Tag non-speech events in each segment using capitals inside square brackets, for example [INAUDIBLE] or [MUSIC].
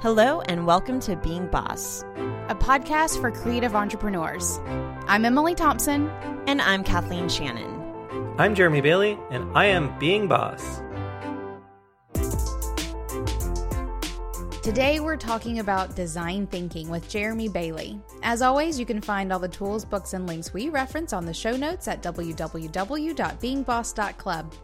Hello, and welcome to Being Boss, a podcast for creative entrepreneurs. I'm Emily Thompson. And I'm Kathleen Shannon. I'm Jeremy Bailey, and I am Being Boss. Today, we're talking about design thinking with Jeremy Bailey. As always, you can find all the tools, books, and links we reference on the show notes at www.beingboss.club.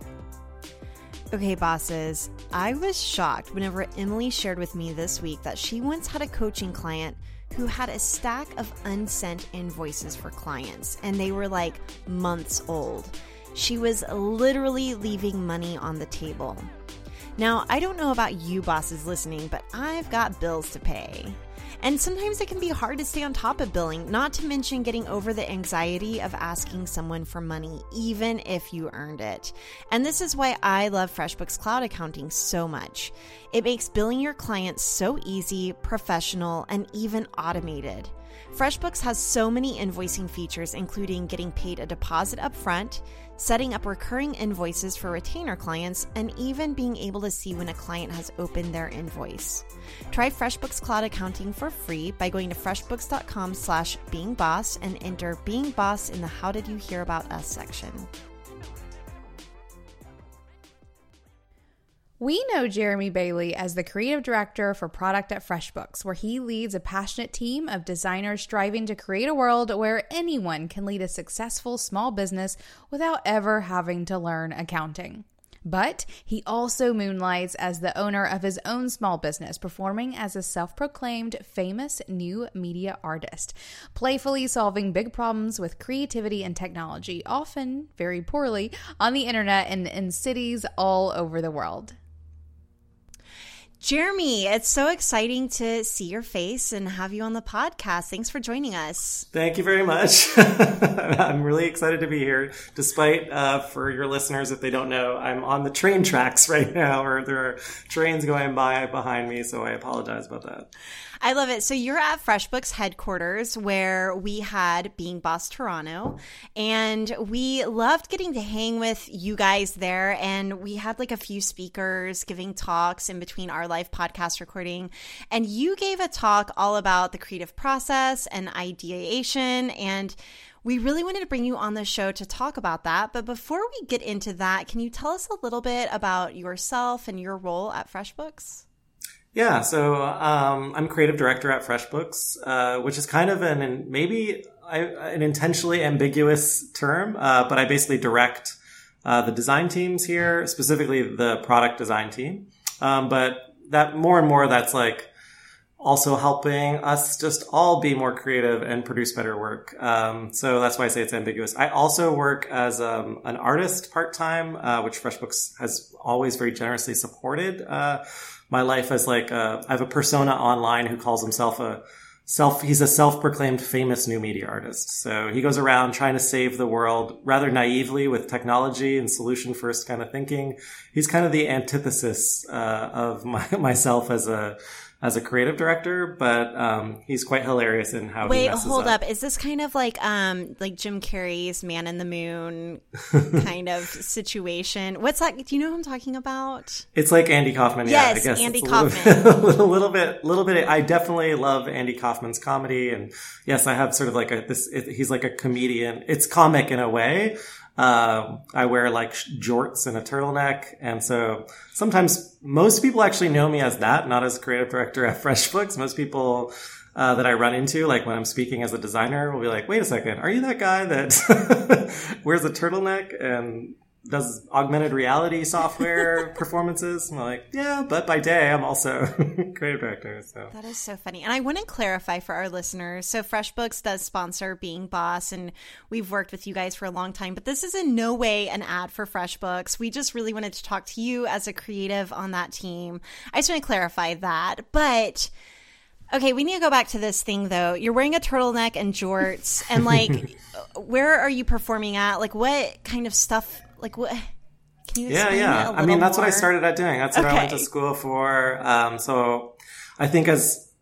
Okay, bosses, I was shocked whenever Emily shared with me this week that she once had a coaching client who had a stack of unsent invoices for clients, and they were like months old. She was literally leaving money on the table. Now, I don't know about you bosses listening, but I've got bills to pay. And sometimes it can be hard to stay on top of billing, not to mention getting over the anxiety of asking someone for money, even if you earned it. And this is why I love FreshBooks Cloud Accounting so much. It makes billing your clients so easy, professional, and even automated. FreshBooks has so many invoicing features, including getting paid a deposit up front setting up recurring invoices for retainer clients, and even being able to see when a client has opened their invoice. Try FreshBooks Cloud Accounting for free by going to freshbooks.com slash beingboss and enter Being Boss in the How Did You Hear About Us section. We know Jeremy Bailey as the creative director for product at FreshBooks, where he leads a passionate team of designers striving to create a world where anyone can lead a successful small business without ever having to learn accounting. But he also moonlights as the owner of his own small business, performing as a self proclaimed famous new media artist, playfully solving big problems with creativity and technology, often very poorly, on the internet and in cities all over the world. Jeremy, it's so exciting to see your face and have you on the podcast. Thanks for joining us. Thank you very much. [LAUGHS] I'm really excited to be here. Despite, uh, for your listeners, if they don't know, I'm on the train tracks [LAUGHS] right now, or there are trains going by behind me, so I apologize about that. I love it. So you're at FreshBooks headquarters where we had Being Boss Toronto, and we loved getting to hang with you guys there. And we had like a few speakers giving talks in between our live podcast recording. And you gave a talk all about the creative process and ideation and we really wanted to bring you on the show to talk about that. But before we get into that, can you tell us a little bit about yourself and your role at FreshBooks? Yeah, so um, I'm creative director at FreshBooks, uh, which is kind of an maybe an intentionally ambiguous term, uh, but I basically direct uh, the design teams here, specifically the product design team. Um, but that more and more, that's like also helping us just all be more creative and produce better work. Um, so that's why I say it's ambiguous. I also work as um, an artist part time, uh, which FreshBooks has always very generously supported uh, my life as like a, I have a persona online who calls himself a self he's a self-proclaimed famous new media artist. So he goes around trying to save the world rather naively with technology and solution first kind of thinking. He's kind of the antithesis uh, of my, [LAUGHS] myself as a as a creative director, but um, he's quite hilarious in how. Wait, hold up. up. Is this kind of like um like Jim Carrey's Man in the Moon [LAUGHS] kind of situation? What's that? Do you know who I'm talking about? It's like Andy Kaufman. Yes, yeah, I guess Andy a Kaufman. [LAUGHS] Little bit, a little bit, little bit. I definitely love Andy Kaufman's comedy, and yes, I have sort of like a this. It, he's like a comedian. It's comic in a way, uh, I wear like jorts and a turtleneck. And so sometimes most people actually know me as that, not as creative director at FreshBooks. Most people uh, that I run into, like when I'm speaking as a designer, will be like, wait a second, are you that guy that [LAUGHS] wears a turtleneck and does augmented reality software [LAUGHS] performances. I'm like, yeah, but by day I'm also [LAUGHS] creative director. So that is so funny. And I want to clarify for our listeners. So FreshBooks does sponsor Being Boss, and we've worked with you guys for a long time. But this is in no way an ad for FreshBooks. We just really wanted to talk to you as a creative on that team. I just want to clarify that. But Okay, we need to go back to this thing though. You're wearing a turtleneck and jorts, and like, [LAUGHS] where are you performing at? Like, what kind of stuff like what? Can you yeah, yeah. I mean, that's more? what I started at doing. That's what okay. I went to school for. Um, so I think as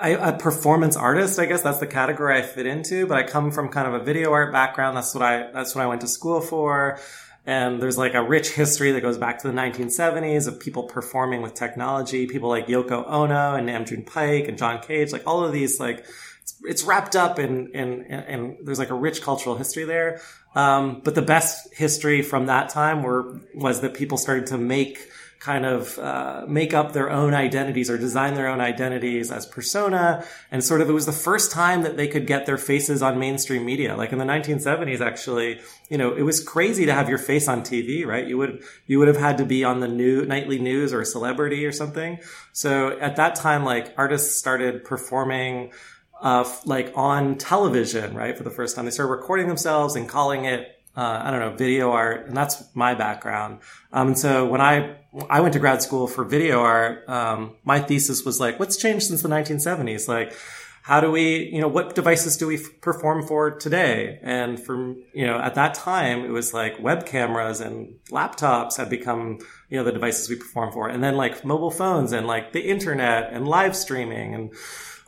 I, a performance artist, I guess that's the category I fit into. But I come from kind of a video art background. That's what I that's what I went to school for. And there's like a rich history that goes back to the 1970s of people performing with technology, people like Yoko Ono and Nam June Paik and John Cage, like all of these, like, it's, it's wrapped up in, in, in, in, there's like a rich cultural history there. Um, but the best history from that time were, was that people started to make kind of uh, make up their own identities or design their own identities as persona. And sort of it was the first time that they could get their faces on mainstream media. Like in the 1970s, actually, you know, it was crazy to have your face on TV, right? You would, you would have had to be on the new nightly news or a celebrity or something. So at that time, like artists started performing uh, like on television, right? For the first time, they started recording themselves and calling it uh, I don't know, video art, and that's my background. Um, and so when I I went to grad school for video art, um, my thesis was like, what's changed since the 1970s? Like, how do we, you know, what devices do we f- perform for today? And from, you know, at that time, it was like web cameras and laptops had become, you know, the devices we perform for. And then like mobile phones and like the internet and live streaming and,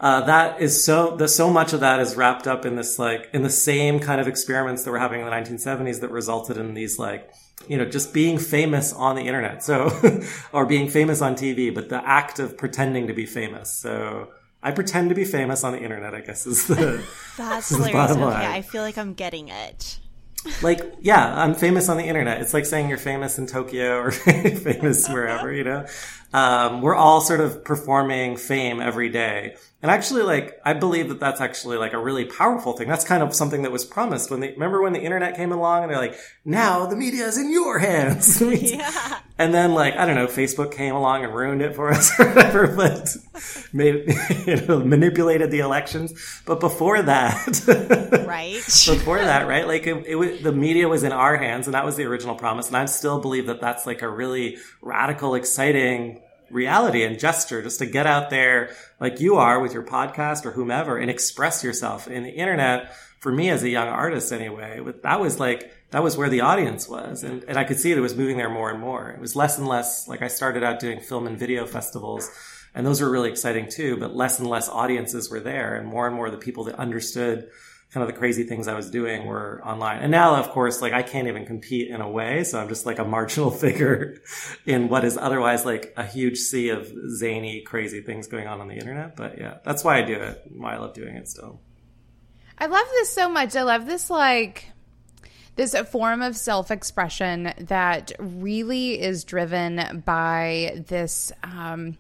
uh, that is so the so much of that is wrapped up in this like in the same kind of experiments that were happening in the 1970s that resulted in these like you know just being famous on the internet so [LAUGHS] or being famous on tv but the act of pretending to be famous so I pretend to be famous on the internet, I guess is the [LAUGHS] That's hilarious. Okay, I feel like I'm getting it. [LAUGHS] Like, yeah, I'm famous on the internet. It's like saying you're famous in Tokyo or famous wherever, you know? Um, we're all sort of performing fame every day. And actually, like, I believe that that's actually like a really powerful thing. That's kind of something that was promised when they, remember when the internet came along and they're like, now the media is in your hands. [LAUGHS] yeah. And then like, I don't know, Facebook came along and ruined it for [LAUGHS] us or whatever, but made, [LAUGHS] you know, manipulated the elections. But before that, right. before that, right? Like it, it was, the media was in our hands and that was the original promise. And I still believe that that's like a really radical, exciting reality and gesture just to get out there like you are with your podcast or whomever and express yourself in the internet. For me as a young artist anyway that was like that was where the audience was. And, and i could see it, it was moving there more and more. It was less and less like i started out doing film and video festivals and those were really exciting too but less and less audiences were there and more and more the people that understood kind of the crazy things I was doing were online. And now, of course, like I can't even compete in a way. So I'm just like a marginal [LAUGHS] figure in what is otherwise like a huge sea of zany, crazy things going on on the internet. But yeah, that's why I do it. Why I love doing it still. I love this so much. I love this like this form of self-expression that really is driven by this um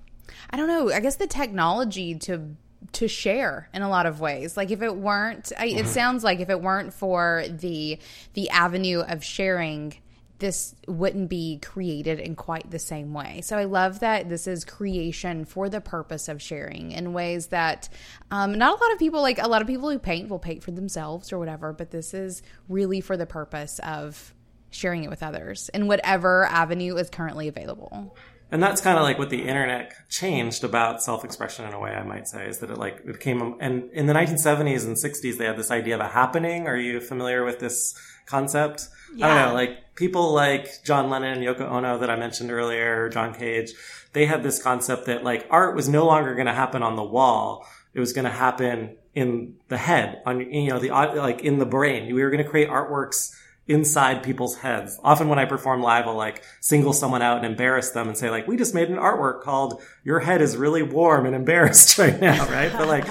I don't know, I guess the technology to to share in a lot of ways. Like if it weren't, I, it mm-hmm. sounds like if it weren't for the the avenue of sharing, this wouldn't be created in quite the same way. So I love that this is creation for the purpose of sharing in ways that um, not a lot of people like. A lot of people who paint will paint for themselves or whatever, but this is really for the purpose of sharing it with others in whatever avenue is currently available and that's kind of like what the internet changed about self-expression in a way i might say is that it like it came and in the 1970s and 60s they had this idea of a happening. Are you familiar with this concept? Yeah. i don't know like people like john lennon and yoko ono that i mentioned earlier john cage they had this concept that like art was no longer going to happen on the wall. It was going to happen in the head on you know the like in the brain. We were going to create artworks inside people's heads. Often when I perform live, I'll like single someone out and embarrass them and say like, we just made an artwork called your head is really warm and embarrassed [LAUGHS] right now. Right. but like,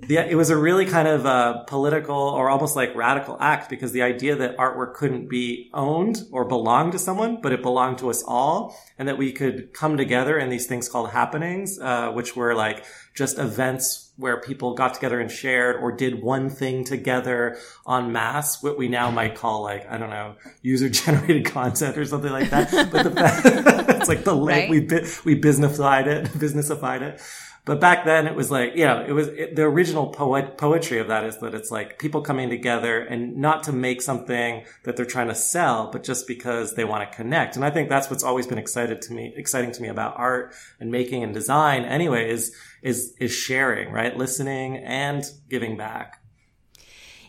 the, it was a really kind of a political or almost like radical act because the idea that artwork couldn't be owned or belong to someone, but it belonged to us all, and that we could come together in these things called happenings, uh, which were like just events where people got together and shared or did one thing together en masse, what we now might call like, I don't know, user generated [LAUGHS] content or something like that. But the, [LAUGHS] it's like the, right? we, we businessified it, [LAUGHS] businessified it. But back then it was like, yeah, it was it, the original poet, poetry of that is that it's like people coming together and not to make something that they're trying to sell, but just because they want to connect. And I think that's what's always been excited to me, exciting to me about art and making and design anyway is, is, is sharing, right? Listening and giving back.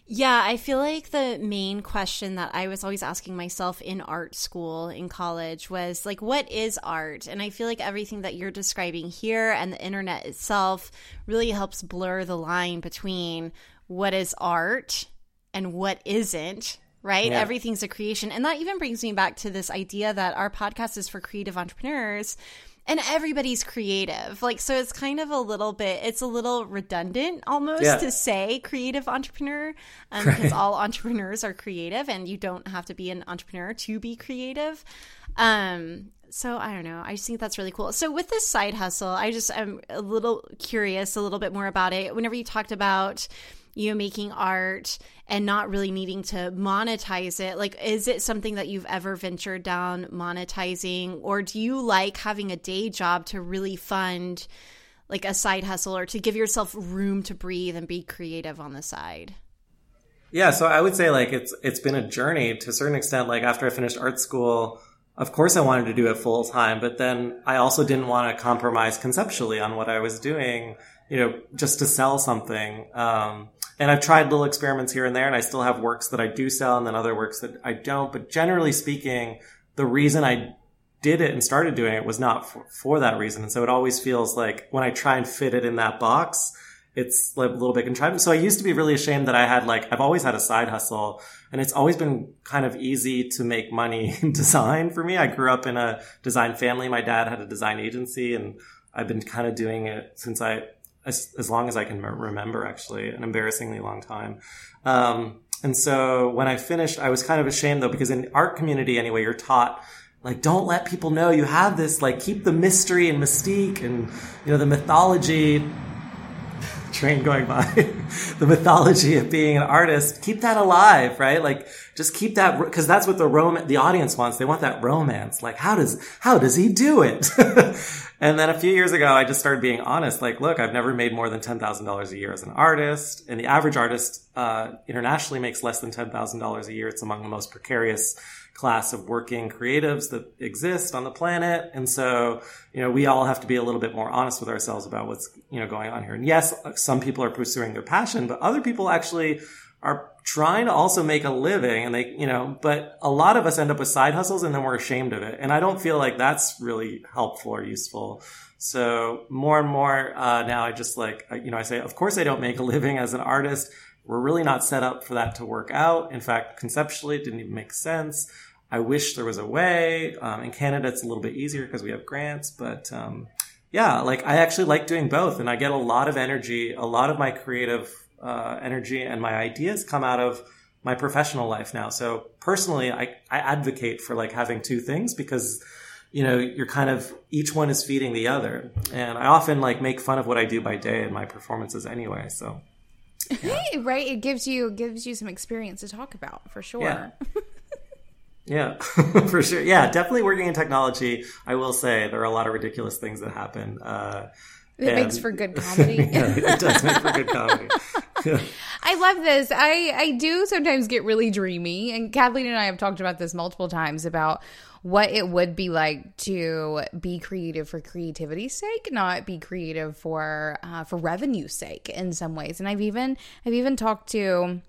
Yeah, I feel like the main question that I was always asking myself in art school in college was like, what is art? And I feel like everything that you're describing here and the internet itself really helps blur the line between what is art and what isn't right? Yeah. Everything's a creation. And that even brings me back to this idea that our podcast is for creative entrepreneurs and everybody's creative. Like, so it's kind of a little bit, it's a little redundant almost Yeah. to say creative entrepreneur um, because all entrepreneurs are creative and you don't have to be an entrepreneur to be creative. Um, so I don't know. I just think that's really cool. So with this side hustle, I just am a little curious a little bit more about it. Whenever you talked about you know making art and not really needing to monetize it. Like is it something that you've ever ventured down monetizing? Or do you like having a day job to really fund like a side hustle or to give yourself room to breathe and be creative on the side? Yeah, so I would say like it's it's been a journey to a certain extent. Like after I finished art school, of course I wanted to do it full time, but then I also didn't want to compromise conceptually on what I was doing, you know, just to sell something. Um, and I've tried little experiments here and there, and I still have works that I do sell, and then other works that I don't. But generally speaking, the reason I did it and started doing it was not for, for that reason. And so it always feels like when I try and fit it in that box, it's like a little bit contrived. So I used to be really ashamed that I had like, I've always had a side hustle and it's always been kind of easy to make money [LAUGHS] in design for me. I grew up in a design family. My dad had a design agency and I've been kind of doing it since I, as, as long as I can remember, actually, an embarrassingly long time. Um, and so when I finished, I was kind of ashamed though, because in art community anyway, you're taught like don't let people know you have this like keep the mystery and mystique and you know the mythology [LAUGHS] train going by. [LAUGHS] The mythology of being an artist. Keep that alive right? Like just keep that because that's what the rom- the audience wants. They want that romance. Like how does how does he do it [LAUGHS] and then a few years ago i just started being honest like look i've never made more than $10000 a year as an artist and the average artist uh, internationally makes less than $10000 a year it's among the most precarious class of working creatives that exist on the planet. And so, you know, we all have to be a little bit more honest with ourselves about what's, you know, going on here. And yes, some people are pursuing their passion, but other people actually are trying to also make a living and they, you know, but a lot of us end up with side hustles and then we're ashamed of it. And I don't feel like that's really helpful or useful. So more and more, uh, now I just like, you know, I say, of course I don't make a [LAUGHS] living as an artist. We're really not set up for that to work out. In fact, conceptually, it didn't even make sense. I wish there was a way. Um, in Canada, it's a little bit easier because we have grants, but um, yeah, like I actually like doing both, and I get a lot of energy. A lot of my creative uh, energy and my ideas come out of my professional life now. So personally, I, I advocate for like having two things because you know you're kind of each one is feeding the other, and I often like make fun of what I do by day in my performances anyway. So. [LAUGHS] Yeah. right it gives you gives you some experience to talk about for sure Yeah. [LAUGHS] Yeah, [LAUGHS] for sure. Yeah, definitely working in technology. I will say there are a lot of ridiculous things that happen. Uh, it and- makes for good comedy yeah, it does make for good comedy. [LAUGHS] I love this. I I do sometimes get really dreamy, and Kathleen and I have talked about this multiple times about what it would be like to be creative for creativity's sake, not be creative for uh, for revenue's sake in some ways. And I've even I've even talked to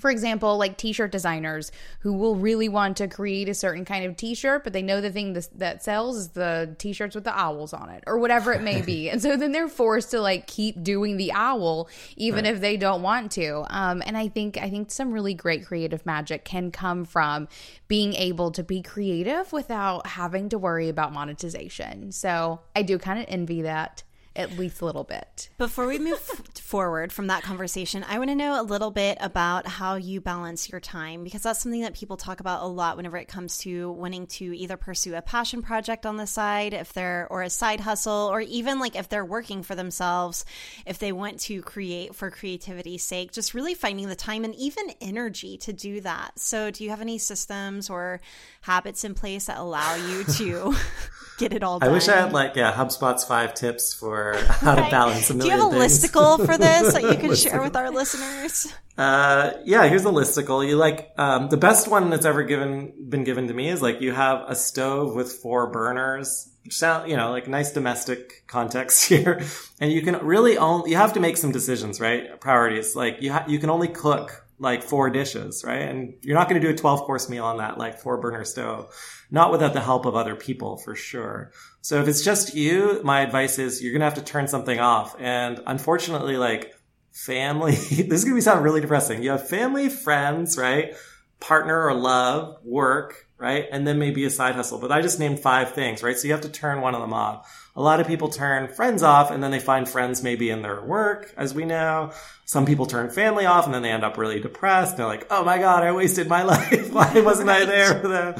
for example, like t-shirt designers who will really want to create a certain kind of t-shirt, but they know the thing that, sells is the t-shirts with the owls on it or whatever it may be. [LAUGHS] and so then they're forced to like keep doing the owl even if they don't want to. Um, and I think I think some really great creative magic can come from being able to be creative without having to worry about monetization. So I do kind of envy that at least a little bit. Before we move forward from that conversation, I want to know a little bit about how you balance your time because that's something that people talk about a lot whenever it comes to wanting to either pursue a passion project on the side, if they're or a side hustle, or even like if they're working for themselves, if they want to create for creativity's sake, just really finding the time and even energy to do that. So, do you have any systems or habits in place that allow you to [LAUGHS] get it all done? I wish I had like yeah HubSpot's five tips for [LAUGHS] how to balance a Do you have a things. listicle for this that you [LAUGHS] can share with our listeners? Uh, yeah, here's a listicle. You like um, the best one that's ever given been given to me is like you have a stove with four burners. Sound you know like nice domestic context [LAUGHS] here, and you can really only you have to make some decisions, right? Priorities like you ha- you can only cook like four dishes, right? And you're not going to do a 12 course meal on that like four burner stove, not without the help of other people for sure. So if it's just you, my advice is you're going to have to turn something off. And unfortunately, like family, [LAUGHS] this is going to sound really depressing. You have family, friends, right? partner or love, work, right? And then maybe a side hustle. But I just named five things, right? So you have to turn one of them off. A lot of people turn friends off and then they find friends maybe in their work, as we know. Some people turn family off and then they end up really depressed. They're like, oh my God, I wasted my [LAUGHS] life. Why wasn't I there for them?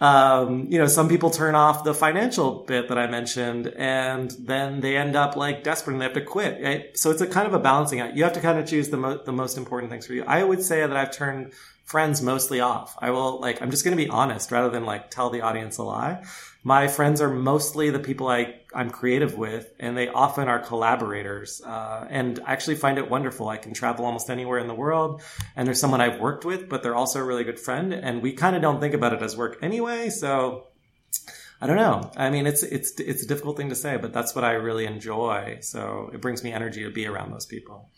Um, you know, some people turn off the financial bit that I mentioned and then they end up like desperate and they have to quit. Right? So it's a kind of a balancing act. You have to kind of choose the, mo- the most important things for you. I would say that I've turned friends mostly off. I will like, I'm just going to be honest rather than like tell the audience a lie. My friends are mostly the people I, I'm creative with and they often are collaborators. Uh, and I actually find it wonderful. I can travel almost anywhere in the world and there's someone I've worked with, but they're also a really good friend and we kind of don't think about it as work anyway. So I don't know. I mean, it's, it's, it's a difficult thing to say, but that's what I really enjoy. So it brings me energy to be around those people.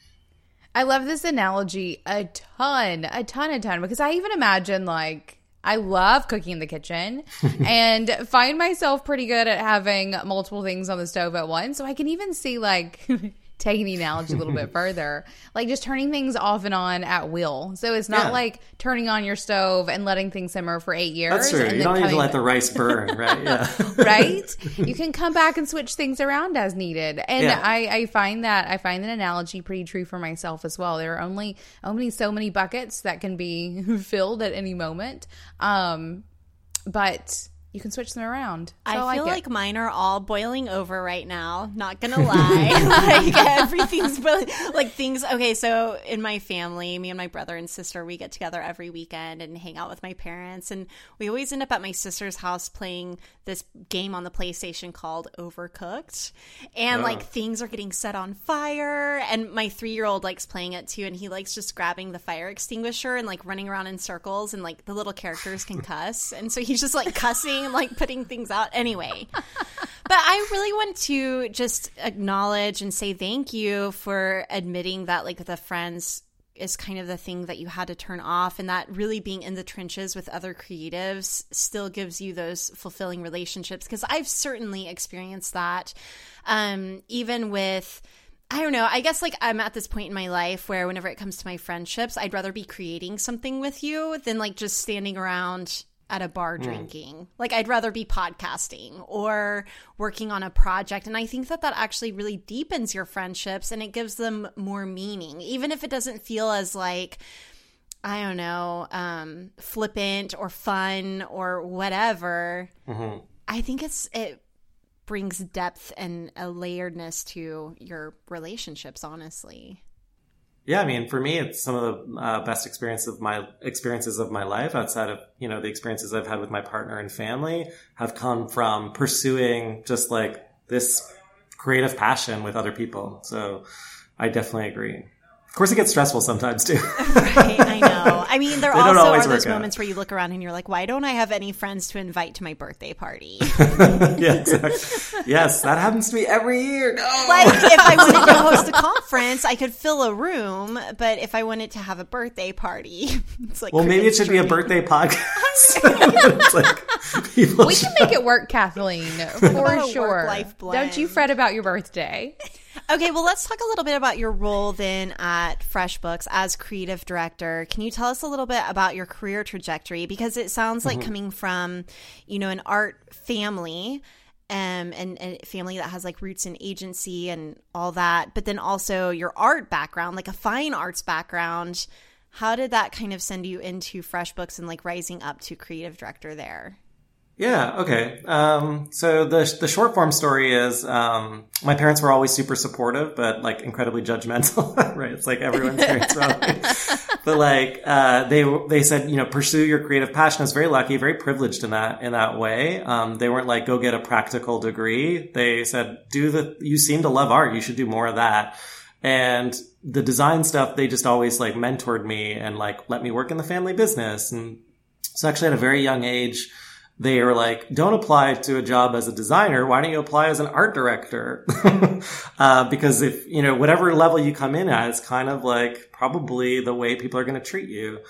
I love this analogy a ton, a ton, a ton, because I even imagine like I love cooking in the kitchen [LAUGHS] and find myself pretty good at having multiple things on the stove at once. So I can even see like [LAUGHS] taking the analogy a little bit [LAUGHS] further, like just turning things off and on at will. So it's not Yeah. like turning on your stove and letting things simmer for eight years. That's true. You don't need to let the rice burn, [LAUGHS] right? Yeah. [LAUGHS] right? You can come back and switch things around as needed. And Yeah. I, I find that I find that analogy pretty true for myself as well. There are only only so many buckets that can be filled at any moment. Um, but you can switch them around. So I feel like, like, mine are all boiling over right now. Not gonna lie, [LAUGHS] like everything's boiling. Like things. Okay, so in my family, me and my brother and sister, we get together every weekend and hang out with my parents, and we always end up at my sister's house playing this game on the PlayStation called Overcooked, and Oh. like things are getting set on fire, and my three year old likes playing it too, and he likes just grabbing the fire extinguisher and like running around in circles, and like the little characters can [LAUGHS] cuss, and so he's just like cussing and like putting things out. Anyway. But I really want to just acknowledge and say thank you for admitting that like the friends is kind of the thing that you had to turn off and that really being in the trenches with other creatives still gives you those fulfilling relationships because I've certainly experienced that um even with I don't know. I guess like I'm at this point in my life where whenever it comes to my friendships, I'd rather be creating something with you than like just standing around at a bar drinking. Like I'd rather be podcasting or working on a project and I think that that actually really deepens your friendships and it gives them more meaning even if it doesn't feel as like I don't know, um flippant or fun or whatever. I think it's it brings depth and a layeredness to your relationships honestly. Yeah, I mean, for me, it's some of the uh, best experiences of my experiences of my life outside of you know the experiences I've had with my partner and family have come from pursuing just like this creative passion with other people. So I definitely agree. Of course, it gets stressful sometimes too. [LAUGHS] Right, I know. I mean, there [LAUGHS] also are those work out. moments where you look around and you're like, why don't I have any friends to invite to my birthday party? [LAUGHS] yeah, exactly. Yes, that happens to me every year. No. like, if I wanted to host a conference, I could fill a room, but if I wanted to have a birthday party, it's like, well, maybe it should be a birthday podcast. It's like people we should- can make it work, Kathleen, for sure. work-life Don't you fret about your birthday. Okay, well, let's talk a little bit about your role then at FreshBooks as creative director. Can you tell us a little bit about your career trajectory? Because it sounds like coming from, you know, an art family. Um, and, and a family that has like roots in agency and all that, but then also your art background, like a fine arts background. How did that kind of send you into FreshBooks and like rising up to creative director there? Yeah. Okay. Um, so the the short form story is um, my parents were always super supportive, but like incredibly judgmental. [LAUGHS] right? It's like everyone's parents are. [LAUGHS] but like uh, they they said, you know, pursue your creative passion. I was very lucky, very privileged in that in that way. Um, they weren't like go get a practical degree. They said, do the. You seem to love art. You should do more of that. And the design stuff, they just always like mentored me and like let me work in the family business. And so actually at a very young age, they were like, don't apply to a job as a designer. Why don't you apply as an art director? [LAUGHS] uh, because if, you know, whatever level you come in at is kind of like probably the way people are going to treat you.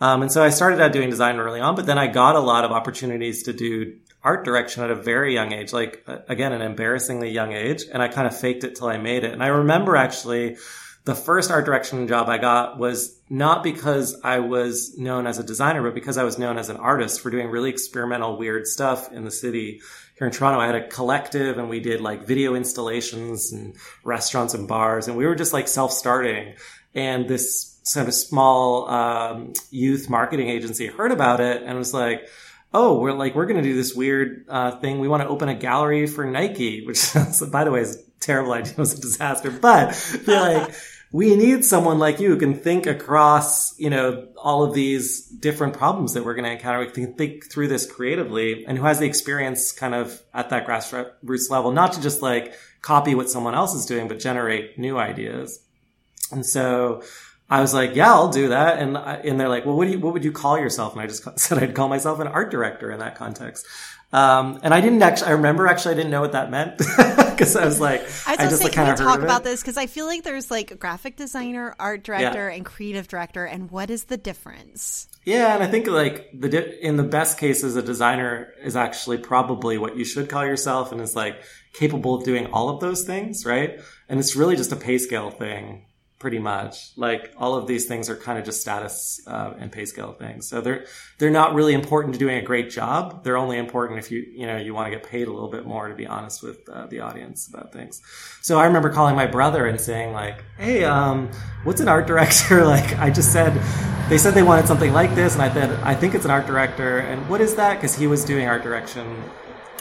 Um, and so I started out doing design early on, but then I got a lot of opportunities to do art direction at a very young age, like uh, again, an embarrassingly young age. And I kind of faked it till I made it. And I remember actually the first art direction job I got was not because I was known as a designer, but because I was known as an artist for doing really experimental, weird stuff in the city. Here in Toronto, I had a collective and we did like video installations and restaurants and bars, and we were just like self-starting. And this sort of small um, youth marketing agency heard about it and was like, oh, we're like, we're going to do this weird uh, thing. We want to open a gallery for Nike, which, [LAUGHS] by the way, is a terrible idea. [LAUGHS] It was a disaster. But they're like, [LAUGHS] we need someone like you who can think across, you know, all of these different problems that we're going to encounter. We can think through this creatively and who has the experience kind of at that grassroots level, not to just like copy what someone else is doing, but generate new ideas. And so I was like, yeah, I'll do that. And, and they're like, well, what do you, what would you call yourself? And I just [LAUGHS] said I'd call myself an art director in that context. Um, and I didn't actually, I remember actually I didn't know what that meant [LAUGHS] because I was like, I, was I just like, kind of talk about this because I feel like there's like graphic designer, art director, yeah. and creative director. And what is the difference? Yeah. And I think like the, di- in the best cases, a designer is actually probably what you should call yourself and is like capable of doing all of those things. Right. And it's really just a pay scale thing pretty much. Like all of these things are kind of just status uh, and pay scale things. So they're they're not really important to doing a great job. They're only important if you you know you want to get paid a little bit more. To be honest with uh, the audience about things. So I remember calling my brother and saying like, "Hey, um, what's an art director?" [LAUGHS] like I just said. They said they wanted something like this, and I said, I think it's an art director. And what is that? Because he was doing art direction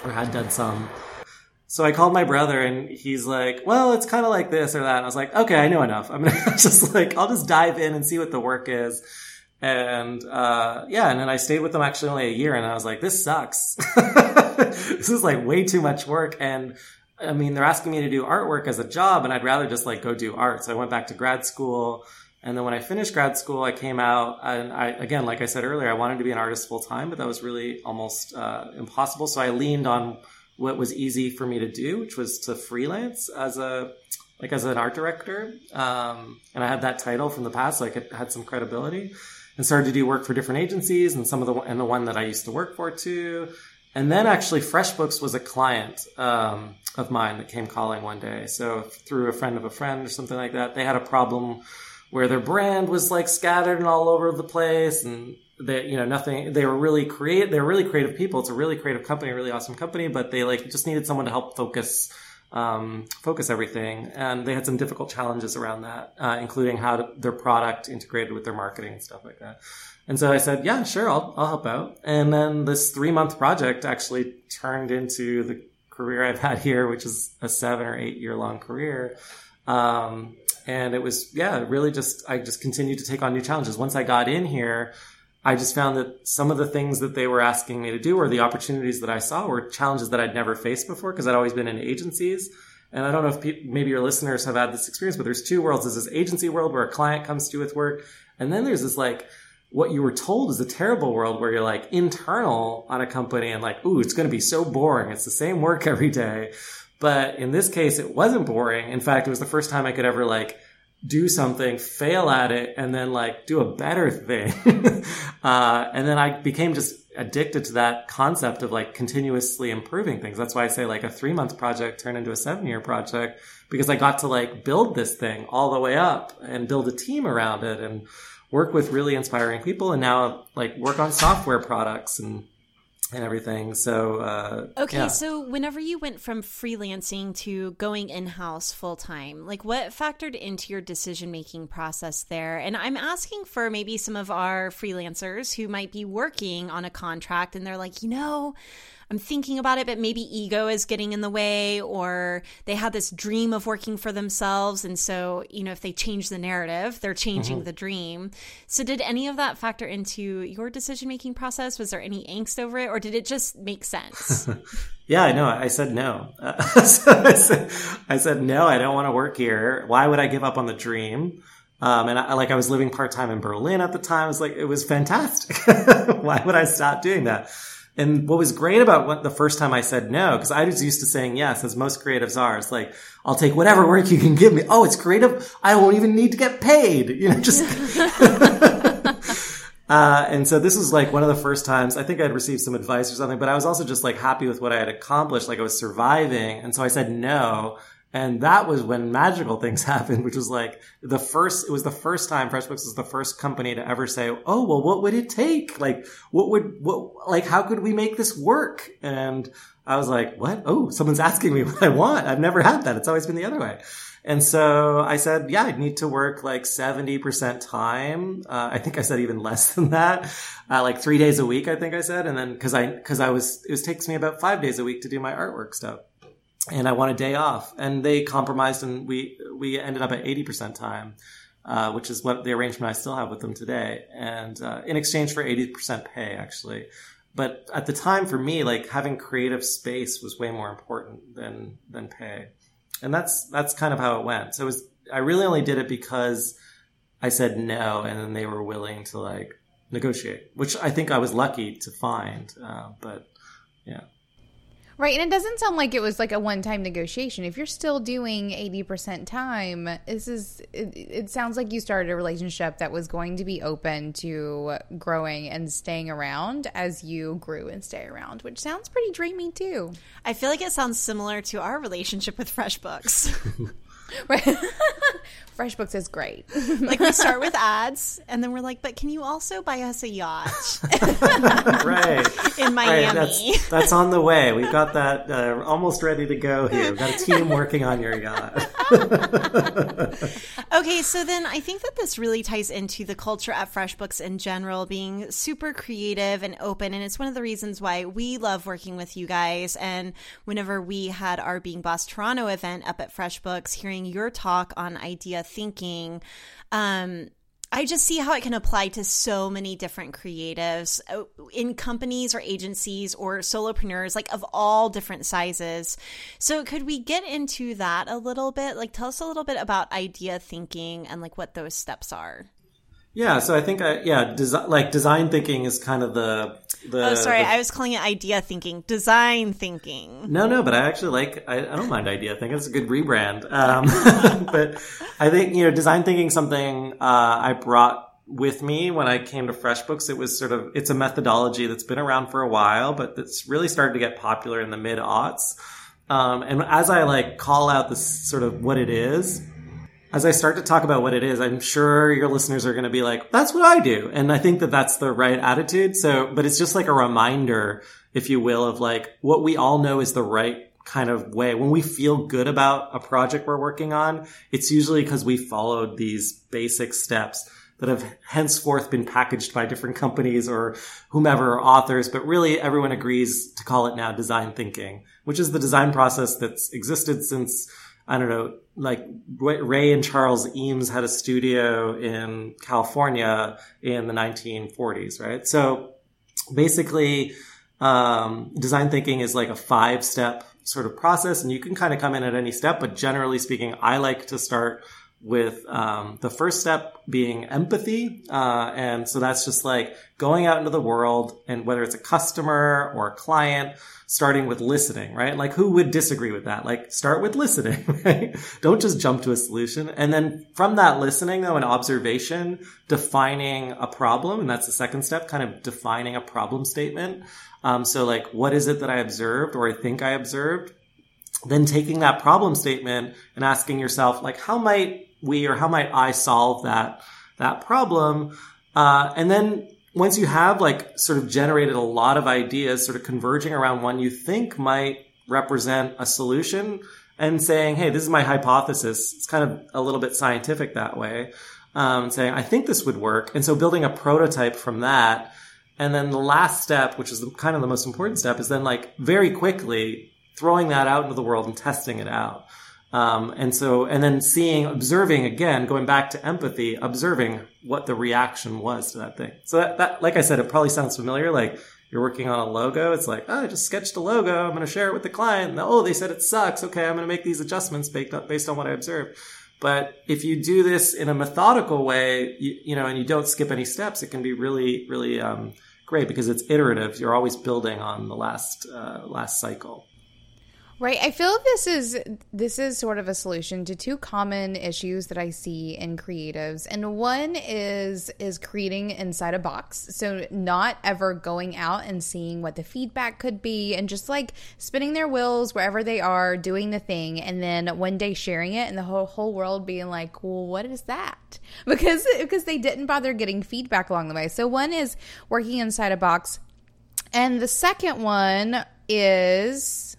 or had done some. So I called my brother and he's like, well, it's kind of like this or that. And I was like, okay, I know enough. I'm gonna [LAUGHS] just like, I'll just dive in and see what the work is. And, uh, yeah. And then I stayed with them actually only a year and I was like, this sucks. [LAUGHS] this is like way too much work. And I mean, they're asking me to do artwork as a job and I'd rather just like go do art. So I went back to grad school. And then when I finished grad school, I came out and I, again, like I said earlier, I wanted to be an artist full time, but that was really almost, uh, impossible. So I leaned on, what was easy for me to do, which was to freelance as a like as an art director. Um, and I had that title from the past, so I had some credibility, and started to do work for different agencies, and some of the and the one that I used to work for too. And then actually, FreshBooks was a client um, of mine that came calling one day. So through a friend of a friend or something like that, they had a problem where their brand was like scattered and all over the place, and they you know nothing they were really create they're really creative people. It's a really creative company a really awesome company but they like just needed someone to help focus um, focus everything and they had some difficult challenges around that uh, including how to, their product integrated with their marketing and stuff like that. And so i said yeah sure i'll, I'll help out. And then this three month project actually turned into the career i've had here which is a seven or eight year long career. Um, and it was yeah really just i just continued to take on new challenges once i got in here I just found that some of the things that they were asking me to do or the opportunities that I saw were challenges that I'd never faced before because I'd always been in agencies. And I don't know if people, maybe your listeners have had this experience, but there's two worlds. There's this agency world where a client comes to you with work. And then there's this like, what you were told is a terrible world where you're like internal on a company and like, ooh, it's going to be so boring. It's the same work [LAUGHS] every day. But in this case, it wasn't boring. In fact, it was the first time I could ever like do something, fail at it, and then like do a better thing. [LAUGHS] uh, and then I became just addicted to that concept of like continuously improving things. That's why I say like a three month project turned into a seven year project because I got to like build this thing all the way up and build a team around it and work with really inspiring people and now like work on software products and and everything. So uh, okay, yeah. so whenever you went from freelancing to going in house full time, like what factored into your decision making process there? And I'm asking for maybe some of our freelancers who might be working on a contract and they're like, you know. I'm thinking about it, but maybe ego is getting in the way, or they had this dream of working for themselves. And so, you know, if they change the narrative, they're changing mm-hmm. the dream. So, did any of that factor into your decision making process? Was there any angst over it, or did it just make sense? [LAUGHS] yeah, I know. I said no. Uh, [LAUGHS] so I, said, I said, no, I don't want to work here. Why would I give up on the dream? Um, and I, like I was living part time in Berlin at the time. It was like, it was fantastic. [LAUGHS] Why would I stop doing that? And what was great about what the first time I said no, because I was used to saying yes, as most creatives are. It's like, I'll take whatever work you can give me. Oh, it's creative. I won't even need to get paid. You know, just. [LAUGHS] [LAUGHS] uh, and so this was like one of the first times I think I'd received some advice or something, but I was also just like happy with what I had accomplished. Like I was surviving. And so I said no. And that was when magical things [LAUGHS] happened, which was like the first, it was the first time FreshBooks was the first company to ever say, Oh, well, what would it take? Like, what would, what, like, how could we make this work? And I was like, what? Oh, someone's asking me [LAUGHS] what I want. I've never had that. It's always been the other way. And so I said, yeah, I'd need to work like 70% time. Uh, I think I said even less than that, uh, like three days a week, I think I said. And then cause I, cause I was, it was, takes me about five days a week to do my artwork stuff. And I want a day off and they compromised and we, we ended up at 80% time. Uh, which is what the arrangement I still have with them today. And uh, in exchange for 80% pay, actually. But at the time, for me, like having creative space was way more important than than pay and that's that's kind of how it went. So it was I really only did it because I said no, and then they were willing to like negotiate, which I think I was lucky to find. Uh, but yeah. Right. And it doesn't sound like it was like a one time negotiation. If you're still doing 80% time, this is, it, it, sounds like you started a relationship that was going to be open to growing and staying around as you grew and stay around, which sounds pretty dreamy too. I feel like it sounds similar to our relationship with [LAUGHS] FreshBooks. [LAUGHS] FreshBooks is great. [LAUGHS] like we start with ads, and then we're like, "But can you also buy us a yacht?" [LAUGHS] right in Miami. Right. That's, that's, on the way. We've got that uh, almost ready to go here. We've got a team working on your yacht. okay, so then I think that this really ties into the culture at FreshBooks in general, being super creative and open, and it's one of the reasons why we love working with you guys. And whenever we had our Being Boss Toronto event up at FreshBooks, hearing your talk on idea thinking. Um, I just see how it can apply to so many different creatives uh, in companies or agencies or solopreneurs, like of all different sizes. So, could we get into that a little bit? Like, tell us a little bit about idea thinking and like what those steps are. Yeah, so I think I yeah, desi- like design thinking is kind of the the. Oh, sorry, the, I was calling it idea thinking, design thinking. No, no, but I actually like I, I don't mind idea thinking. It's a good rebrand. Um, [LAUGHS] but I think you know design thinking something uh, I brought with me when I came to FreshBooks. It was sort of it's a methodology that's been around for a while, but it's really started to get popular in the mid aughts. Um, and as I like call out this sort of what it is, as I start to talk about what it is, I'm sure your listeners are going to be like, that's what I do. And I think that that's the right attitude. So, but it's just like a reminder, if you will, of like what we all know is the right kind of way. When we feel good about a project we're working on, it's usually because we followed these basic steps that have henceforth been packaged by different companies or whomever or authors, but really everyone agrees to call it now design thinking, which is the design process that's existed since I don't know, like Ray and Charles Eames had a studio in California in the 1940s, right? So basically, um, design thinking is like a five step sort of process and you can kind of come in at any step, but generally speaking, I like to start with um, the first step being empathy. Uh, and so that's just like going out into the world and whether it's a customer or a client, starting with listening, right? Like who would disagree with that? Like start with listening, [LAUGHS] right? Don't just jump to a solution. And then from that listening though, an observation, defining a problem. And that's the second step, kind of defining a problem statement. Um, so like, what is it that I observed or I think I observed? Then taking that problem statement and asking yourself, like, how might we or how might I solve that that problem? Uh, and then once you have like sort of generated a lot of ideas, sort of converging around one you think might represent a solution, and saying, "Hey, this is my hypothesis." It's kind of a little bit scientific that way. Um, saying, "I think this would work," and so building a prototype from that. And then the last step, which is kind of the most important step, is then like very quickly throwing that out into the world and testing it out. Um, and so, and then seeing, observing again, going back to empathy, observing what the reaction was to that thing. So that, that, like I said, it probably sounds familiar. Like you're working on a logo. It's like, oh, I just sketched a logo. I'm going to share it with the client. And, oh, they said it sucks. Okay. I'm going to make these adjustments based on, based on what I observed. But if you do this in a methodical way, you, you know, and you don't skip any steps, it can be really, really, um, great because it's iterative. You're always building on the last, uh, last cycle. Right. I feel this is this is sort of a solution to two common issues that I see in creatives. And one is is creating inside a box. So not ever going out and seeing what the feedback could be and just like spinning their wheels wherever they are, doing the thing and then one day sharing it and the whole whole world being like, "Well, what is that?" [LAUGHS] Because because they didn't bother getting feedback along the way. So one is working inside a box. And the second one is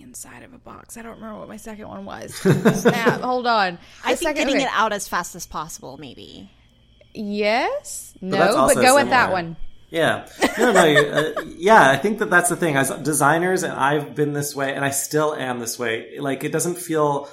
inside of a box. I don't remember what my second one was. [LAUGHS] Snap. Hold on. The I think second, getting okay. it out as fast as possible, maybe. Yes. No, but, but go with that one. Yeah. No, no. uh, yeah, I think that that's the thing. As designers, and I've been this way, and I still am this way. Like, it doesn't feel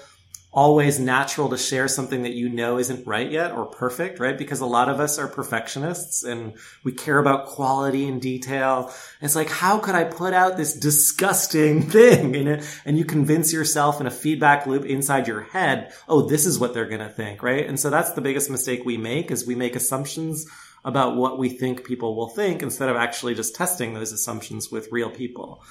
always natural to share something that you know isn't right yet or perfect, right? Because a lot of us are perfectionists and we care about quality and detail. It's like, how could I put out this disgusting [LAUGHS] thing in it? And you convince yourself in a feedback loop inside your head, oh, this is what they're going to think, right? And so that's the biggest mistake we make is we make assumptions about what we think people will think instead of actually just testing those assumptions with real people.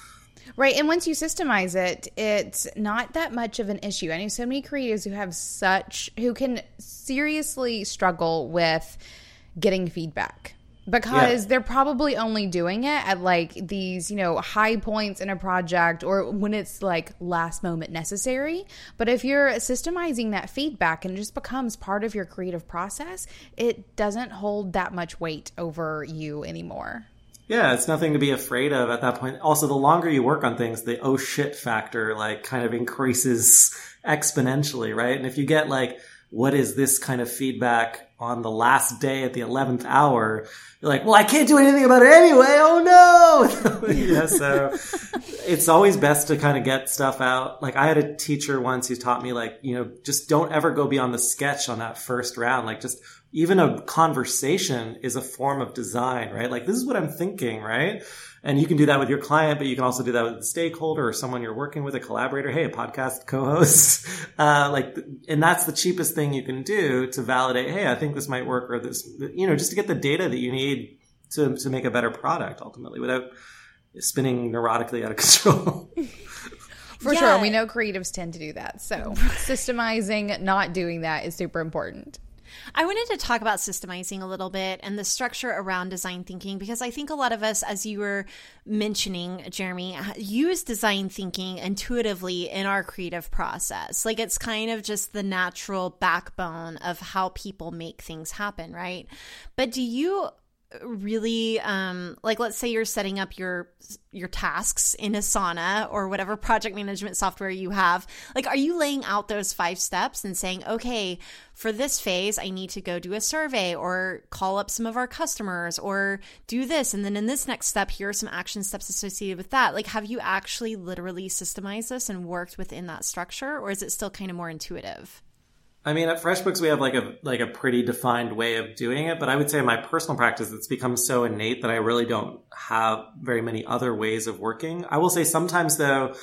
Right. And once you systemize it, it's not that much of an issue. I know so many creatives who have such, who can seriously struggle with getting feedback because yeah. they're probably only doing it at like these, you know, high points in a project or when it's like last moment necessary. But if you're systemizing that feedback and it just becomes part of your creative process, it doesn't hold that much weight over you anymore. Yeah, it's nothing to be afraid of at that point. Also, the longer you work on things, the oh shit factor like kind of increases exponentially, right? And if you get like, what is this kind of feedback on the last day at the 11th hour? You're like, well, I can't do anything about it anyway. Oh no. [LAUGHS] yeah. So it's always best to kind of get stuff out. Like I had a teacher once who taught me like, you know, just don't ever go beyond the sketch on that first round. Like just even a conversation is a form of design, right? Like this is what I'm thinking, right? And you can do that with your client, but you can also do that with a stakeholder or someone you're working with, a collaborator. Hey, a podcast co-host. [LAUGHS] Uh, like, and that's the cheapest thing you can do to validate. Hey, I think this might work or this, you know, just to get the data that you need to, to make a better product ultimately without spinning neurotically out of [LAUGHS] control. [LAUGHS] For yeah. sure. We know creatives tend to do that. So systemizing, not doing that is super important. I wanted to talk about systemizing a little bit and the structure around design thinking because I think a lot of us, as you were mentioning, Jeremy, use design thinking intuitively in our creative process. Like it's kind of just the natural backbone of how people make things happen, right? But do you really um like let's say you're setting up your your tasks in asana or whatever project management software you have. Like are you laying out those five steps and saying okay for this phase i need to go do a survey or call up some of our customers or do this and then in this next step here are some action steps associated with that. Like have you actually literally systemized this and worked within that structure or is it still kind of more intuitive I mean, at FreshBooks, we have like a like a pretty defined way of doing it, but I would say in my personal practice, it's become so innate that I really don't have very many other ways of working. I will say sometimes though,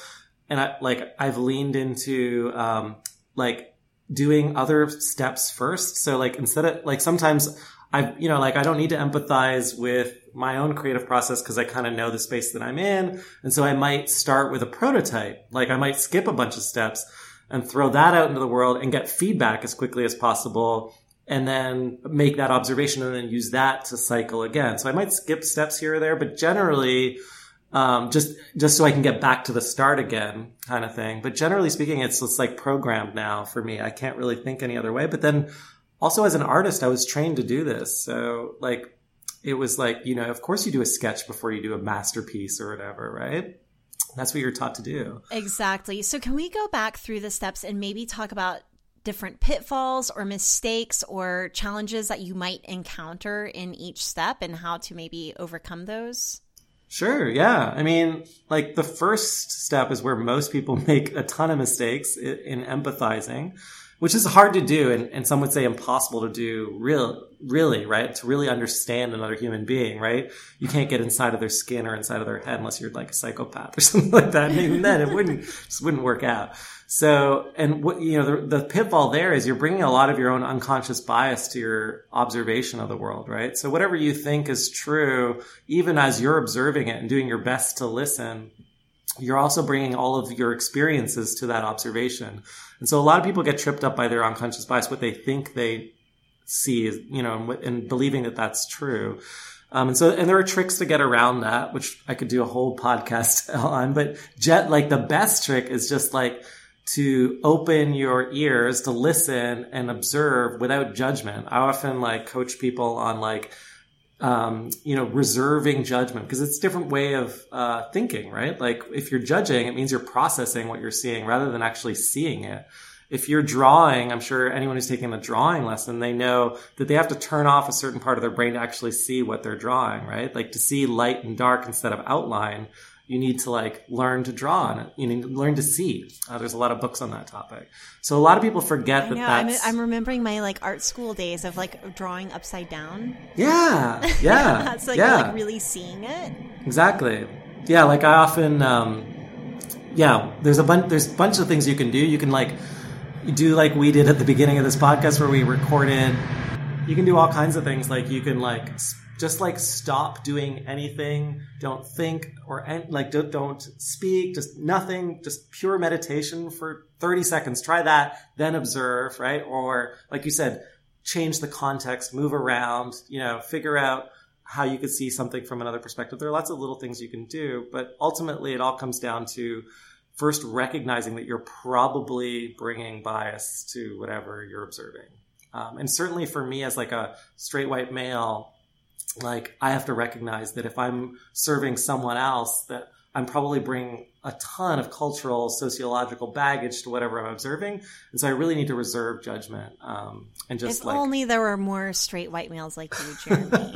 and I like I've leaned into um, like doing other steps first. So like instead of like sometimes I you know like I don't need to empathize with my own creative process because I kind of know the space that I'm in, and so I might start with a prototype. Like I might skip a bunch of steps and throw that out into the world and get feedback as quickly as possible and then make that observation and then use that to cycle again. So I might skip steps here or there, but generally, um, just just so I can get back to the start again, kind of thing. But generally speaking, it's it's like programmed now for me. I can't really think any other way. But then also as an artist, I was trained to do this. So like it was like you know, of course you do a sketch before you do a masterpiece or whatever, right? That's what you're taught to do. Exactly. So, can we go back through the steps and maybe talk about different pitfalls or mistakes or challenges that you might encounter in each step and how to maybe overcome those? Sure. Yeah. I mean, like the first step is where most people [LAUGHS] make a ton of mistakes in empathizing which is hard to do and, and some would say impossible to do real really right? To really understand another human being right? You can't get inside of their skin or inside of their head unless you're like a psychopath or [LAUGHS] something like that. And even then it wouldn't just wouldn't work out. So and what you know the, the pitfall there is you're bringing a lot of your own unconscious bias to your observation of the world right? So whatever you think is true even as you're observing it and doing your best to listen you're also bringing all of your experiences to that observation. And so a lot of people get tripped up by their unconscious bias, what they think they see is, you know, and, and believing that that's true. Um, and so, and there are tricks to get around that, which I could do a whole podcast [LAUGHS] on, but jet, like the best trick is just like to open your ears to listen and observe without judgment. I often like coach people on like, um, you know, reserving judgment because it's a different way of uh, thinking, right? Like if you're judging, it means you're processing what you're seeing rather than actually seeing it. If you're drawing, I'm sure anyone who's taking a drawing lesson, they know that they have to turn off a certain part of their brain to actually see what they're drawing, right? Like to see light and dark instead of outline you need to like learn to draw on it. You need to learn to see. Uh, there's a lot of books on that topic. So a lot of people forget I that know. that's. I'm, I'm remembering my like art school days of like drawing upside down. yeah, [LAUGHS] yeah, That's like, yeah, like really seeing it. exactly. Yeah, like I often, um, yeah. There's a bunch. There's a bunch of things you can do. You can like do like we did at the beginning of this podcast where we recorded. You can do all kinds of things. Like you can like just like stop doing anything. Don't think or like don't, don't speak. Just nothing. Just pure meditation for 30 seconds. Try that. Then observe. Right. Or like you said, change the context, move around. You know, figure out how you could see something from another perspective. There are lots of little things you can do, but ultimately it all comes down to first recognizing that you're probably bringing bias to whatever you're observing. Um, and certainly for me as like a straight white male, like I have to recognize that if I'm serving someone else, that I'm probably bringing a ton of cultural, sociological baggage to whatever I'm observing, and so I really need to reserve judgment um, and just If like only there were more straight white males like you, Jeremy. [LAUGHS]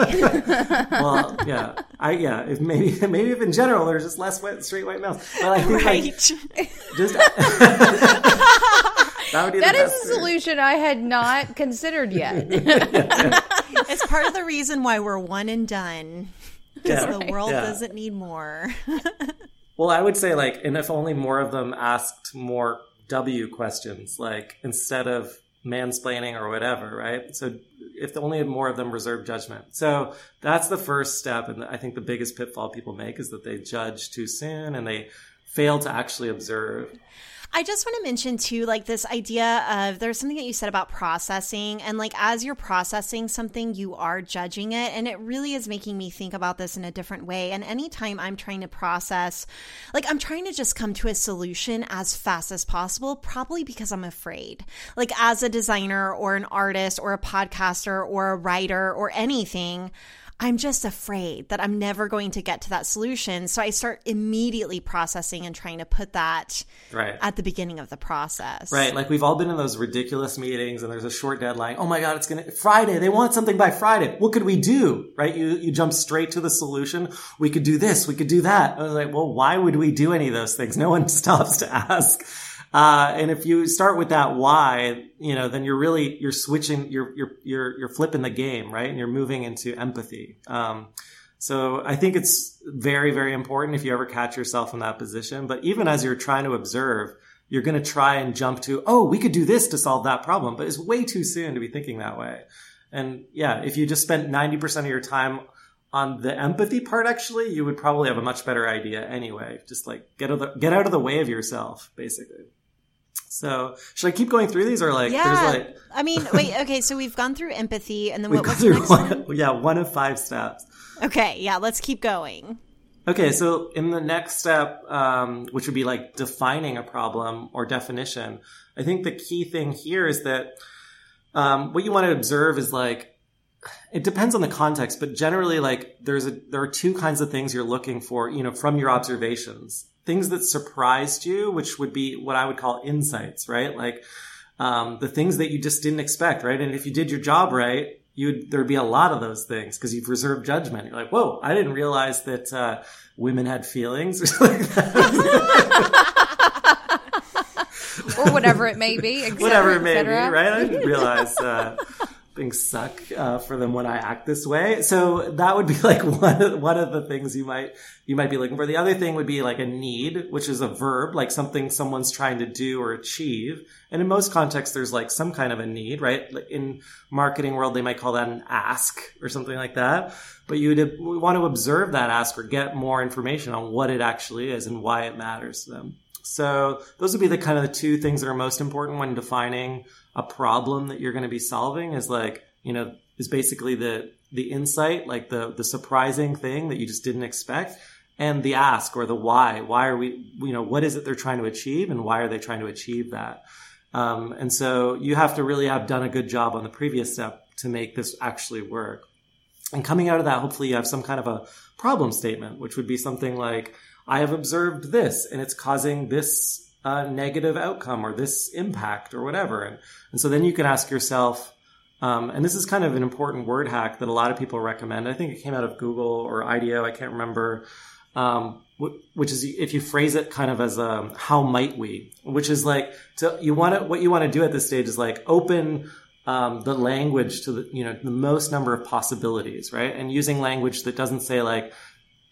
well, yeah, I yeah. If maybe [LAUGHS] maybe if in general there's just less white, straight white males, but I think right. like just [LAUGHS] that would be That the is a thing. solution I had not [LAUGHS] considered yet. [LAUGHS] it's part of the reason why we're one and done. Because Yeah. the world Yeah. doesn't need more. [LAUGHS] Well, I would say like, and if only more of them asked more W questions, like instead of mansplaining or whatever, right? So if only more of them reserve judgment. So that's the first step, and I think the biggest pitfall people make is that they judge too soon and they fail to actually observe. I just want to mention too, like this idea of there's something that you said about processing, and like as you're processing something, you are judging it, and it really is making me think about this in a different way. And anytime I'm trying to process, like I'm trying to just come to a solution as fast as possible, probably because I'm afraid. Like as a designer or an artist or a podcaster or a writer or anything. I'm just afraid that I'm never going to get to that solution. So I start immediately processing and trying to put that Right. at the beginning of the process. Right, like we've all been in those ridiculous meetings and there's a short deadline. Oh my god, it's going to Friday. They want something by Friday. What could we do? Right? You you jump straight to the solution. We could do this, we could do that. I was like, "Well, why would we do any of those things?" No one [LAUGHS] stops to ask. Uh, and if you start with that why, you know, then you're really you're switching, you're you're you're you're flipping the game, right? And you're moving into empathy. Um, so I think it's very, very important if you ever catch yourself in that position. But even as you're trying to observe, you're going to try and jump to, oh, we could do this to solve that problem. But it's way too soon to be thinking that way. And yeah, if you just spent 90% of your time on the empathy part, actually, you would probably have a much better idea anyway. Just like get out of the, get out of the way of yourself, basically. So should I keep going through these or like, Yeah. there's like, I mean, [LAUGHS] wait, okay, so we've gone through empathy and then we've what gone through next one? one, yeah, one of five steps. Okay, yeah, let's keep going. Okay, so in the next step, um, which would be like defining a problem or definition, I think the key thing here is that um, what you want to observe is like it depends on the context, but generally, like there's a there are two kinds of things you're looking for, you know, from your observations. Things that surprised you, which would be what I would call insights, right? Like um, the things that you just didn't expect, right? And if you did your job right, you'd there'd be a lot of those things because you've reserved judgment. You're like, whoa, I didn't realize that uh, women had feelings, or [LAUGHS] something like that. [LAUGHS] or whatever it may be, cetera, whatever it may be, right? I didn't realize. Uh, things suck uh, for them when I act this way. So that would be [LAUGHS] like one of, one of the things you might you might be looking for. The other thing would be like a need, which is a verb, like something someone's trying to do or achieve. And in most contexts, there's like some kind of a need, right? In marketing world, they might call that an ask or something like that. But you would want to observe that ask or get more information on what it actually is and why it matters to them. So those would be the kind of the two things that are most important when defining a problem that you're going to be solving is like, you know, is basically the, the insight, like the, the surprising thing that you just didn't expect and the ask or the why. Why are we, you know, what is it they're trying to achieve and why are they trying to achieve that? Um, and so you have to really have done a good job on the previous step to make this actually work. And coming out of that, hopefully you have some kind of a problem statement, which would be something like, I have observed this and it's causing this uh, negative outcome or this impact or whatever. And, and so then you can ask yourself, um, and this is kind of an important word hack that a lot of people recommend. I think it came out of Google or IDEO. I can't remember. Um, which is if you phrase it kind of as a how might we, which is like to, you want to what you want to do at this stage is like open um, the language to the you know the most number of possibilities, right? And using language that doesn't say like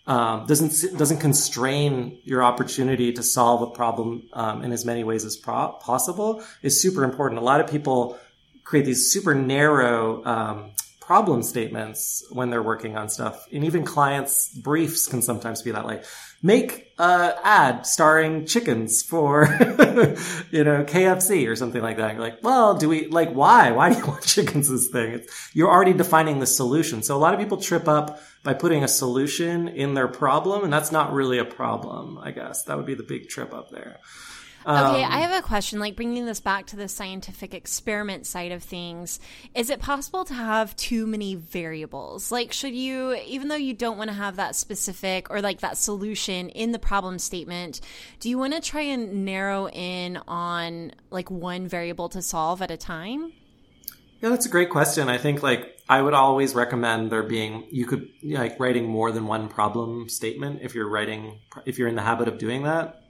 um, doesn't doesn't constrain your opportunity to solve a problem um, in as many ways as pro- possible is super important. A lot of people create these super narrow um, problem statements when they're working on stuff, and even clients' briefs can sometimes be that way. Make a ad starring chickens for [LAUGHS] you know KFC or something like that. You're like, well, do we like why? Why do you want [LAUGHS] chickens? This thing? It's, you're already defining the solution. So a lot of people trip up by putting a solution in their problem, and that's not really a problem, I guess. That would be the big trip up there. Um, okay, I have a question. Like bringing this back to the scientific experiment side of things, is it possible to have too many variables? Like, should you, even though you don't want to have that specific or like that solution in the problem statement, do you want to try and narrow in on like one variable to solve at a time? Yeah, that's a great question. I think like I would always recommend there being you could like writing more than one problem statement if you're writing if you're in the habit of doing that.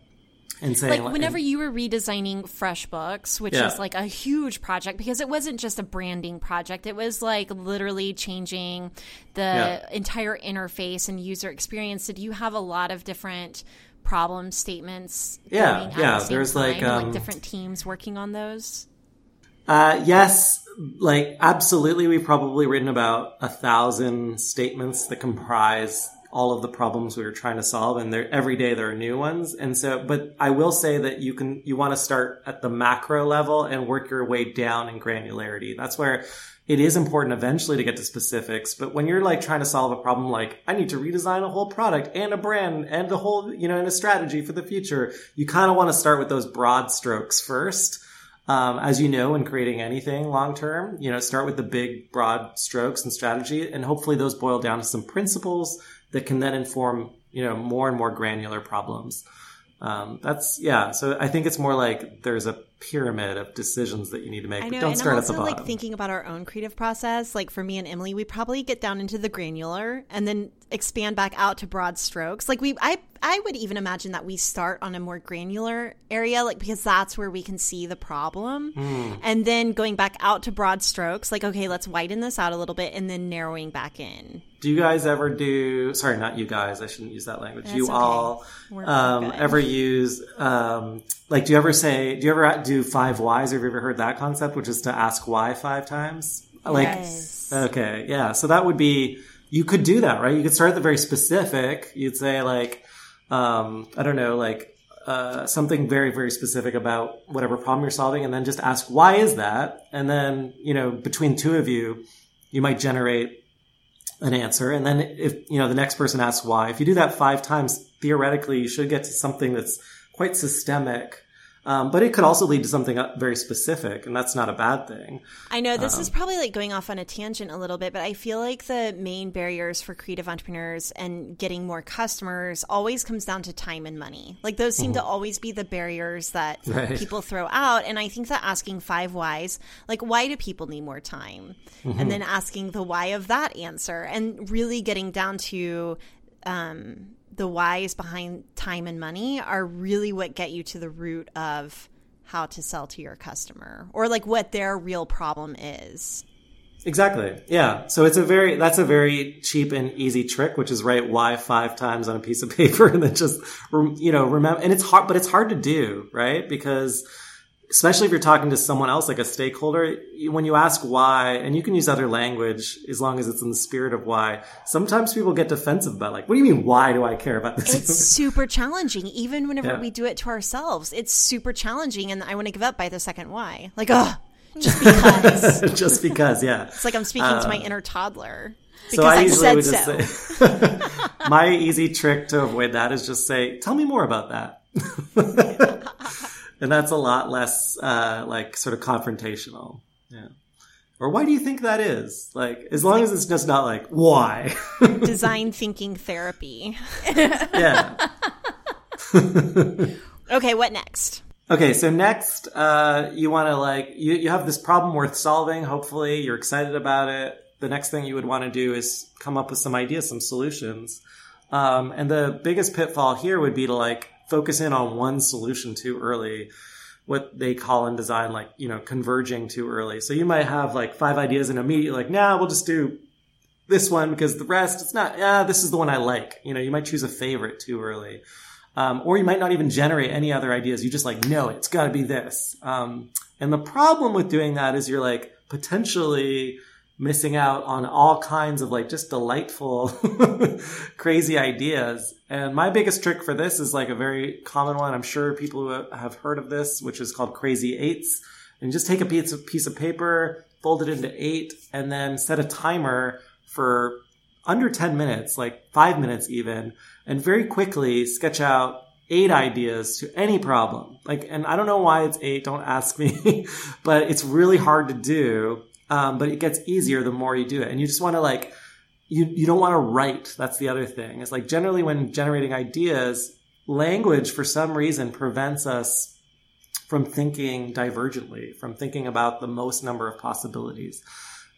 And saying like whenever and, you were redesigning FreshBooks, which yeah. is like a huge project because it wasn't just a branding project. It was like literally changing the yeah. entire interface and user experience. Did you have a lot of different problem statements? Yeah, yeah. The there's time, like, um, like different teams working on those. Uh, yes, like absolutely. We've probably written about a thousand statements that comprise all of the problems we were trying to solve and there every day there are new ones. And so but i will say that you can you want to start at the macro level and work your way down in granularity. That's where it is important eventually to get to specifics but when you're like trying to solve a problem like i need to redesign a whole product and a brand and the whole you know and a strategy for the future you kind of want to start with those broad strokes first. Um, as you know, in creating anything long term, you know, start with the big, broad strokes and strategy, and hopefully those boil down to some principles that can then inform, you know, more and more granular problems. Um, that's yeah. So I think it's more like there's a pyramid of decisions that you need to make. I know, don't and start I'm also, at the bottom. Like thinking about our own creative process, like for me and Emily, we probably get down into the granular and then expand back out to broad strokes. Like we, I, I would even imagine that we start on a more granular area, like because that's where we can see the problem, mm. and then going back out to broad strokes. Like okay, let's widen this out a little bit, and then narrowing back in do you guys ever do sorry not you guys i shouldn't use that language That's you okay. all um, ever use um, like do you ever say do you ever do five whys? Have you ever heard that concept which is to ask why five times? Like yes. okay yeah so that would be you could do that right? You could start at the very specific. You'd say like um, i don't know like uh, something very very specific about whatever problem you're solving and then just ask why is that? And then you know between two of you you might generate an answer. And then if, you know, the next person asks why, if you do that five times, theoretically, you should get to something that's quite systemic um, but it could also lead to something uh, very specific, and that's not a bad thing. I know this um, is probably like going off on a tangent a little bit, but I feel like the main barriers for creative entrepreneurs and getting more customers always comes down to time and money. Like those seem mm-hmm. to always be the barriers that [LAUGHS] right. people throw out. And I think that asking five whys, like why do people need more time? Mm-hmm. And then asking the why of that answer and really getting down to um, the whys behind time and money are really what get you to the root of how to sell to your customer or like what their real problem is. Exactly. Yeah. So it's a very, that's a very cheap and easy trick, which is write why five times on a piece of [LAUGHS] paper and then just, you know, remember, and it's hard, but it's hard to do, right? Because especially if you're talking to someone else, like a stakeholder, when you ask why, and you can use other language as long as it's in the spirit of why, sometimes people get defensive about like, what do you mean, why do I care about this? It's super challenging. Even whenever yeah. we do it to ourselves, it's super challenging. And I want to give up by the second why. Like, oh, just because. [LAUGHS] just because, yeah. It's like I'm speaking uh, to my uh, inner toddler. Because so I, I usually would just so. say, [LAUGHS] my easy trick to avoid that is just say, tell me more about that. [LAUGHS] and that's a lot less, uh, like sort of confrontational. Yeah. Or why do you think that is? Like, as long as it's just not like, why? [LAUGHS] Design thinking therapy. [LAUGHS] yeah. [LAUGHS] okay, what next? Okay, so next, uh, you want to like, you, you have this problem worth solving. Hopefully you're excited about it. The next thing you would want to do is come up with some ideas, some solutions. Um, and the biggest pitfall here would be to like focus in on one solution too early. What they call in design, like, you know, converging too early. So you might have like five ideas and immediately like, nah, we'll just do this one because the rest, it's not, yeah, this is the one I like. You know, you might choose a favorite too early. Um, or you might not even generate any other ideas. You just like, no, it's got to be this. Um, and the problem with doing that is you're like potentially missing out on all kinds of like just delightful, [LAUGHS] crazy ideas. And my biggest trick for this is like a very common one. I'm sure people have heard of this, which is called crazy eights. And just take a piece of, piece of paper, fold it into eight, and then set a timer for under 10 minutes, like five minutes even, and very quickly sketch out eight ideas to any problem. Like, and I don't know why it's eight, don't ask me, [LAUGHS] but it's really hard to do. Um, but it gets easier the more you do it. And you just want to like, you, you don't want to write. That's the other thing. It's like generally when generating ideas, language for some reason prevents us from thinking divergently, from thinking about the most number of possibilities.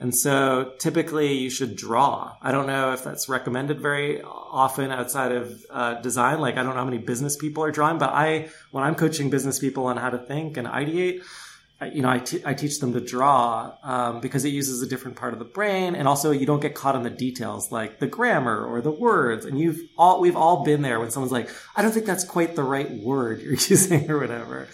And so typically you should draw. I don't know if that's recommended very often outside of uh, design. Like I don't know how many business people are drawing, but I, when I'm coaching business people on how to think and ideate, you know, I, t- I teach them to draw um, because it uses a different part of the brain, and also you don't get caught in the details like the grammar or the words. And you've all we've all been there when someone's like, "I don't think that's quite the right word you're [LAUGHS] using" or whatever.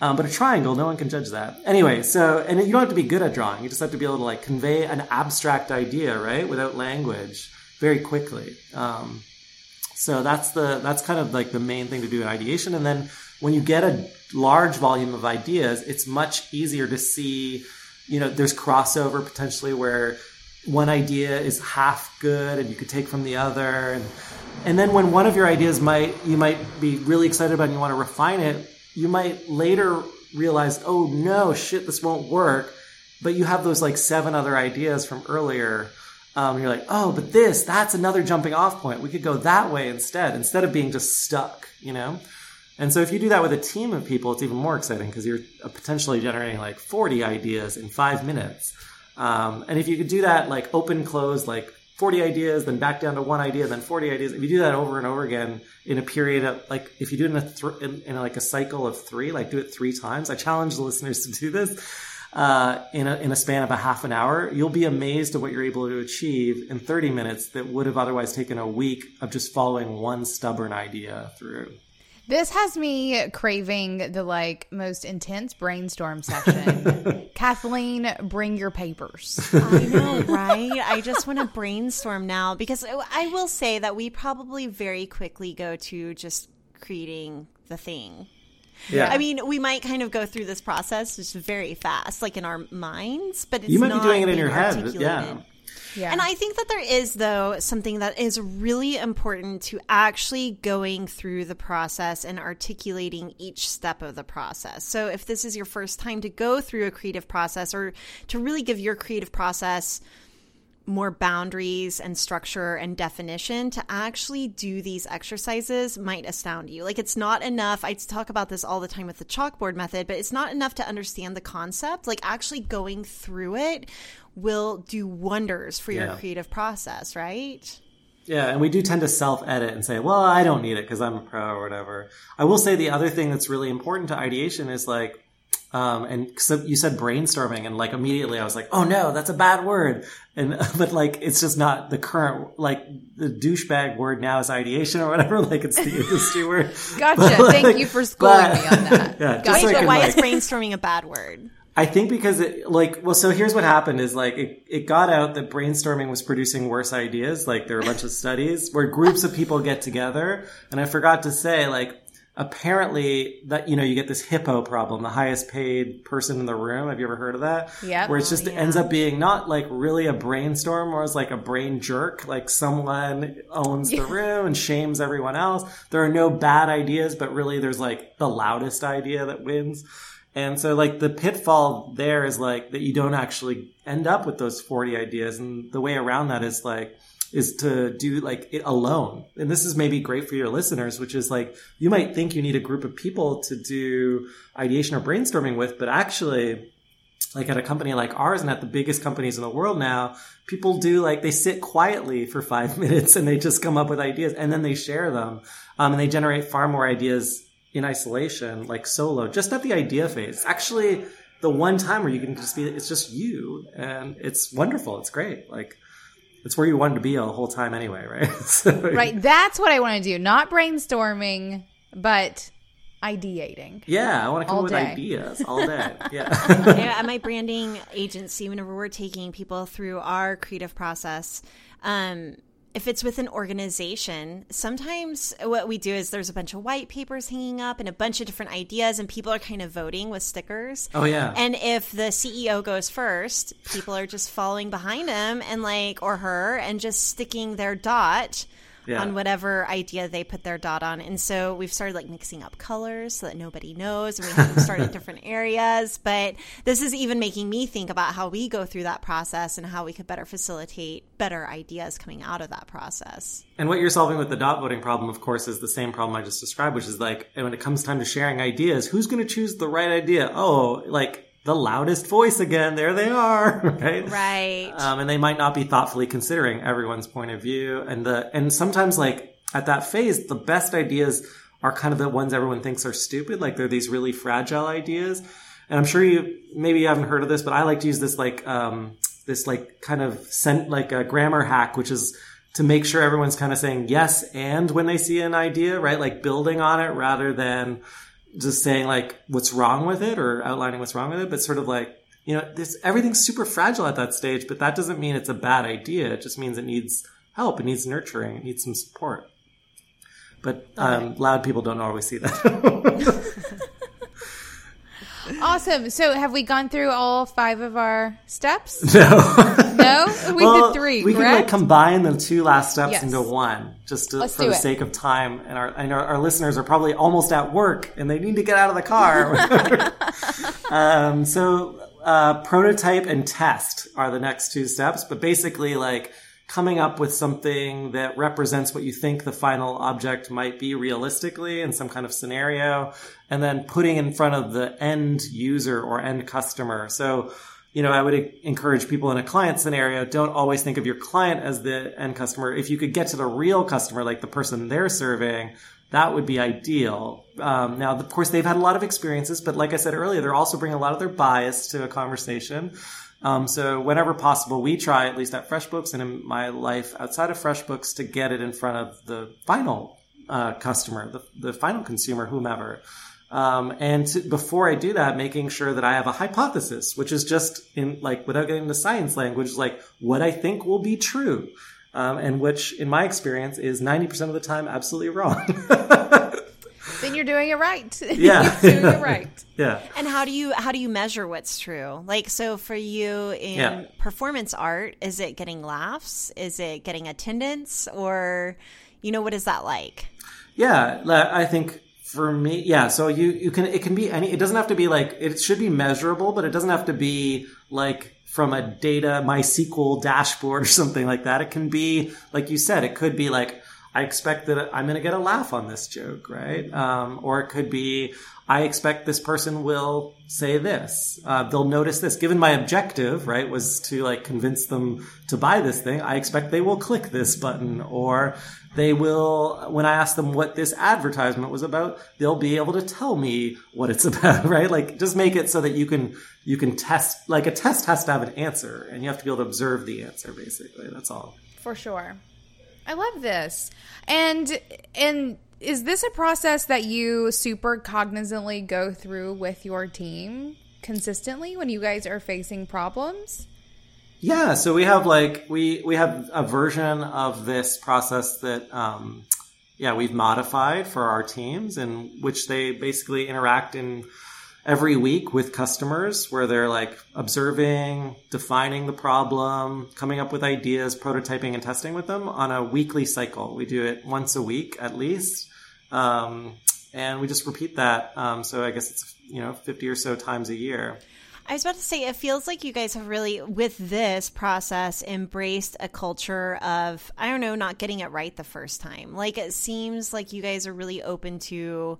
Um, but a triangle, no one can judge that. Anyway, so, and you don't have to be good at drawing. You just have to be able to like convey an abstract idea, right? Without language very quickly. Um, so that's the, that's kind of like the main thing to do in ideation. And then when you get a large volume of ideas, it's much easier to see, you know, there's crossover potentially where one idea is half good and you could take from the other. And, and then when one of your ideas might, you might be really excited about and you want to refine it, you might later realize, oh no, shit, this won't work. But you have those like seven other ideas from earlier. Um, you're like, oh, but this, that's another jumping off point. We could go that way instead, instead of being just stuck, you know? And so if you do that with a team of people, it's even more exciting because you're potentially generating like 40 ideas in five minutes. Um, and if you could do that like open, close, like 40 ideas, then back down to one idea, then 40 ideas. If you do that over and over again in a period of like, if you do it in a, th- in, in like a cycle of three, like do it three times. I challenge the listeners to do this. Uh, in, a, in a span of a half an hour, you'll be amazed at what you're able to achieve in 30 minutes that would have otherwise taken a week of just following one stubborn idea through. This has me craving the like most intense brainstorm session. [LAUGHS] Kathleen, bring your papers. I know, right? I just want to brainstorm now because I will say that we probably very quickly go to just creating the thing. Yeah. I mean, we might kind of go through this process just very fast, like in our minds, but it's you might be doing it in your head. Yeah. Yeah. And I think that there is, though, something that is really important to actually going through the process and articulating each step of the process. So, if this is your first time to go through a creative process or to really give your creative process more boundaries and structure and definition to actually do these exercises might astound you. Like it's not enough. I talk about this all the time with the chalkboard method, but it's not enough to understand the concept. Like actually going through it will do wonders for your yeah. creative process, right? Yeah, and we do tend to self edit and say, well, I don't need it because I'm a pro or whatever. I will say the other thing that's really important to ideation is like, um, and so you said brainstorming, and like immediately I was like, "Oh no, that's a bad word." And [LAUGHS] but like it's just not the current like the douchebag word now is ideation or whatever. [LAUGHS] Like it's the industry word. Gotcha. [LAUGHS] But, Thank you for schooling but- me on that. yeah, Gotcha. so I Wait, but can, why like- is brainstorming a bad word? I think because it like well, so here's what happened is like it, it got out that brainstorming was producing worse ideas. Like there were a bunch of studies where groups of people get together, and I forgot to say like apparently that you know you get this hippo problem, the highest paid person in the room. Have you ever heard of that? Yep. Where it's just Oh, yeah. ends up being not like really a brainstorm, or it's like a brain jerk. Like someone owns the [LAUGHS] room and shames everyone else. There are no bad ideas, but really there's like the loudest idea that wins. And so like the pitfall there is like that you don't actually end up with those 40 ideas. And the way around that is like, is to do like it alone. And this is maybe great for your listeners, which is like, you might think you need a group of people to do ideation or brainstorming with, but actually like at a company like ours and at the biggest companies in the world now, people do like they sit quietly for five [LAUGHS] minutes and they just come up with ideas and then they share them. Um, and they generate far more ideas in isolation, like solo, just at the idea phase. Actually, the one time where you can just be, it's just you and it's wonderful. It's great. Like, it's where you wanted to be the whole time anyway, [LAUGHS] right? So- Right. That's what I want to do. Not brainstorming, but ideating. Yeah, I want to come up with day. ideas all day. [LAUGHS] [LAUGHS] Yeah. at my branding agency, whenever we're taking people through our creative process, um, if it's with an organization, sometimes what we do is there's a bunch of white papers hanging up and a bunch of different ideas, and people are kind of voting with stickers. Oh, yeah. And if the CEO goes first, people are just following behind him and like or her and just sticking their dot Yeah. on whatever idea they put their dot on. And so we've started like mixing up colors so that nobody knows. And we have them start in [LAUGHS] different areas. But this is even making me think about how we go through that process and how we could better facilitate better ideas coming out of that process. And what you're solving with the dot voting problem, of course, is the same problem I just described, which is like, when it comes time to sharing ideas, who's going to choose the right idea? Oh, like the loudest voice again. There they are, [LAUGHS] right? Right. Um, and they might not be thoughtfully considering everyone's point of view. And the, and sometimes like at that phase, the best ideas are kind of the ones everyone thinks are stupid. Like they're these really fragile ideas. And I'm sure you, maybe you haven't heard of this, but I like to use this like, um, this like kind of sent, like a grammar hack, which is to make sure everyone's kind of saying yes and when they see an idea, right? Like building on it rather than just saying like what's wrong with it or outlining what's wrong with it, but sort of like, you know, this everything's super fragile at that stage, but that doesn't mean it's a bad idea. It just means it needs help, it needs nurturing, it needs some support. But um, loud people don't always see that. [LAUGHS] Awesome. So have we gone through all five of our steps? [LAUGHS] no. No? We Well, did three, We can like combine the two last steps Yes. into one, just to, for the it. sake of time. And our, I know our listeners are probably almost at work and they need to get out of the car. [LAUGHS] um, so uh, prototype and test are the next two steps, but basically like coming up with something that represents what you think the final object might be realistically in some kind of scenario, and then putting in front of the end user or end customer. So you know, I would encourage people in a client scenario, don't always think of your client as the end customer. If you could get to the real customer, like the person they're serving, that would be ideal. Um, now, of course, they've had a lot of experiences, but like I said earlier, they're also bringing a lot of their bias to a conversation. Um, so whenever possible, we try, at least at FreshBooks and in my life outside of FreshBooks, to get it in front of the final uh, customer, the, the final consumer, whomever. Um, and to, before I do that, making sure that I have a hypothesis, which is just in like without getting into science language, like what I think will be true, um, and which, in my experience, is ninety percent of the time absolutely wrong. [LAUGHS] then you're doing it right. [LAUGHS] Yeah. you're doing it [LAUGHS] right. yeah. And how do you how do you measure what's true? Like so for you in Yeah. performance art, is it getting laughs? Is it getting attendance or you know what is that like? Yeah, I think for me, yeah. So you you can it can be any. It doesn't have to be like it should be measurable, but it doesn't have to be like from a data MySQL dashboard or [LAUGHS] something like that. It can be like you said. It could be like I expect that I'm going to get a laugh on this joke, right? Um, or it could be, I expect this person will say this. Uh, they'll notice this. Given my objective, right, was to like convince them to buy this thing, I expect they will click this button or they will, when I ask them what this advertisement was about, they'll be able to tell me what it's [LAUGHS] about, right? Like just make it so that you can, you can test, like a test has to have an answer and you have to be able to observe the answer basically. That's all. For sure. I love this. And and is this a process that you super cognizantly go through with your team consistently when you guys are facing problems? Yeah, so we have like we we have a version of this process that um yeah, we've modified for our teams in which they basically interact in every week with customers where they're like observing, defining the problem, coming up with ideas, prototyping and testing with them on a weekly cycle. We do it once a week at least. Um, and we just repeat that. Um, so I guess it's, you know, 50 or so times a year. I was about to say, it feels like you guys have really, with this process, embraced a culture of, I don't know, not getting it right the first time. Like, it seems like you guys are really open to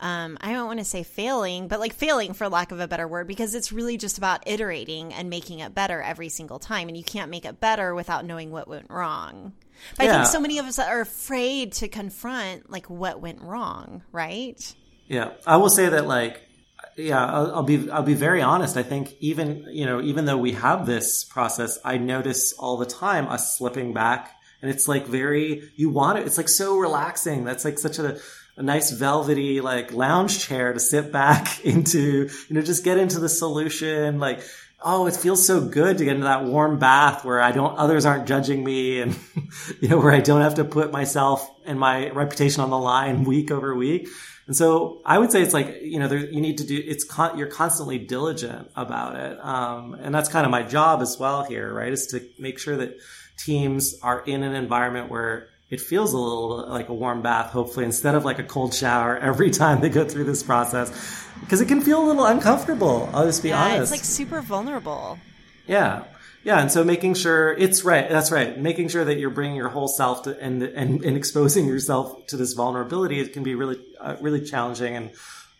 um, I don't want to say failing, but like failing for lack of a better word, because it's really just about iterating and making it better every single time. And you can't make it better without knowing what went wrong. But yeah. I think so many of us are afraid to confront like what went wrong, right? Yeah. I will say that like, yeah, I'll, I'll be, I'll be very honest. I think even, you know, even though we have this process, I notice all the time us slipping back and it's like very, you want it. It's like so relaxing. That's like such a, a nice velvety like lounge chair to sit back [LAUGHS] into, you know, just get into the solution. Like, oh, it feels so good to get into that warm bath where I don't, others aren't judging me and, [LAUGHS] you know, where I don't have to put myself and my reputation on the line week over week. And so I would say it's like, you know, there, you need to do, it's, con- you're constantly diligent about it. Um, and that's kind of my job as well here, right? Is to make sure that teams are in an environment where it feels a little like a warm bath, hopefully, instead of like a cold shower [LAUGHS] every time they go through this process. Because it can feel a little uncomfortable, I'll just be yeah, honest. It's like super vulnerable. Yeah. Yeah, and so making sure it's right. That's right. Making sure that you're bringing your whole self to, and, and and exposing yourself to this vulnerability it can be really uh, really challenging. And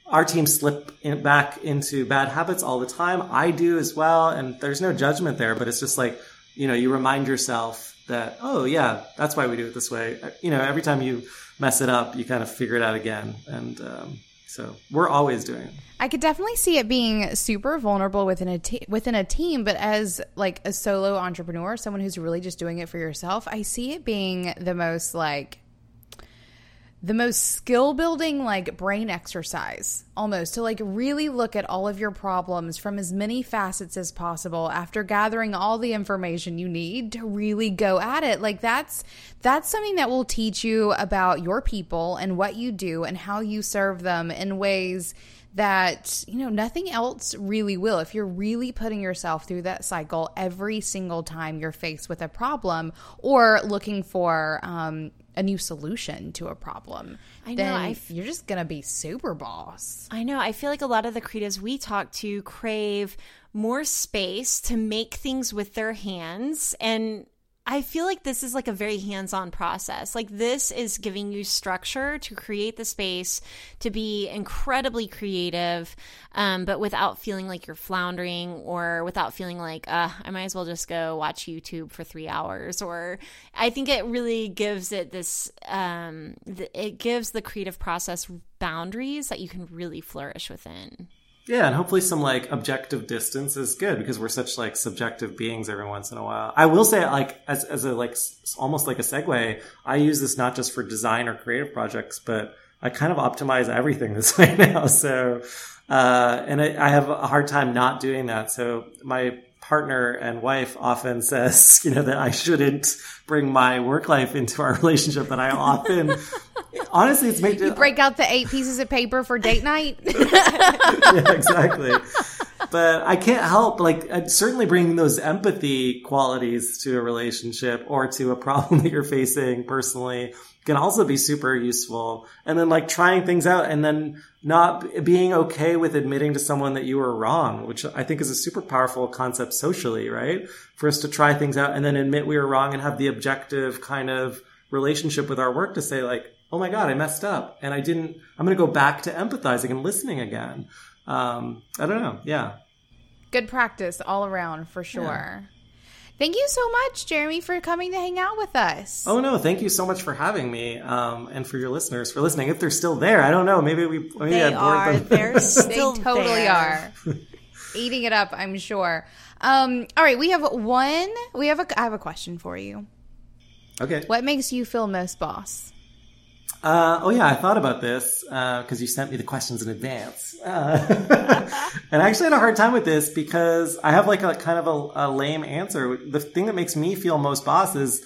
our team slip in, back into bad habits all the time. I do as well, and there's no judgment there. But it's just like you know, you remind yourself that oh yeah that's why we do it this way you know every time you mess it up you kind of figure it out again and um, so we're always doing it. I could definitely see it being super vulnerable within a te- within a team but as like a solo entrepreneur someone who's really just doing it for yourself i see it being the most like the most skill building like brain exercise almost to like really look at all of your problems from as many facets as possible after gathering all the information you need to really go at it. Like that's that's something that will teach you about your people and what you do and how you serve them in ways that you know nothing else really will. If you're really putting yourself through that cycle every single time you're faced with a problem or looking for um, a new solution to a problem, I know, then you're just gonna be super boss. I know. I feel like a lot of the creatives we talk to crave more space to make things with their hands and I feel like this is like a very hands on process. Like, this is giving you structure to create the space to be incredibly creative, um, but without feeling like you're floundering or without feeling like, uh, I might as well just go watch YouTube for three hours. Or I think it really gives it this, um, th- it gives the creative process boundaries that you can really flourish within. Yeah, and hopefully some like objective distance is good because we're such like subjective beings every once in a while. I will say like as as a like almost like a segue, I use this not just for design or creative projects, but I kind of optimize everything [LAUGHS] this way now. So, uh, and I, I have a hard time not doing that. So my partner and wife often says, [LAUGHS] you know, that I shouldn't bring my work life into our relationship, but I often, [LAUGHS] honestly, it's made you break out the eight pieces of paper for date [LAUGHS] night. yeah, exactly. But I can't help, like, uh, certainly bringing those empathy qualities to a relationship or to a problem that you're facing personally can also be super useful. And then like trying things out and then not being okay with admitting to someone that you were wrong, which I think is a super powerful concept socially, right? For us to try things out and then admit we were wrong and have the objective kind of relationship with our work to say like, oh my god, I messed up, and I didn't. I'm going to go back to empathizing and listening again. Um, I don't know. Yeah. Good practice all around for sure. Yeah. Thank you so much, Jeremy, for coming to hang out with us. Oh no, thank you so much for having me, um, and for your listeners for listening. If they're still there, I don't know. Maybe we maybe they I are. Them. They're [LAUGHS] still they totally there. are eating it up. I'm sure. Um, all right, we have one. We have a. I have a question for you. Okay. What makes you feel most boss? Uh, oh yeah, I thought about this because uh, you sent me the questions in advance, uh, [LAUGHS] and I actually had a hard time with this because I have like a kind of a, a, lame answer. The thing that makes me feel most boss is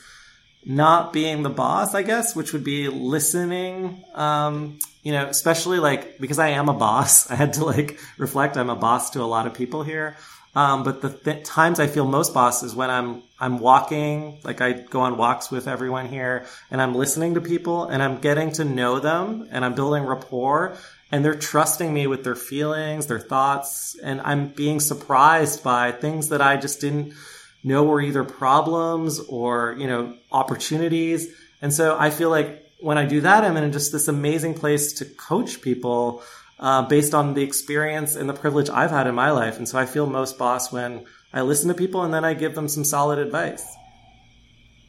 not being the boss, I guess, which would be listening. Um, you know, especially like because I am a boss, [LAUGHS] I had to like reflect. I'm a boss to a lot of people here. Um, but the th- times I feel most boss is when I'm I'm walking, like I go on walks with everyone here, and I'm listening to people, and I'm getting to know them, and I'm building rapport, and they're trusting me with their feelings, their thoughts, and I'm being surprised by things that I just didn't know were either problems or you know opportunities. And so I feel like when I do that, I'm in just this amazing place to coach people uh, based on the experience and the privilege I've had in my life. And so I feel most boss when I listen to people and then I give them some solid advice.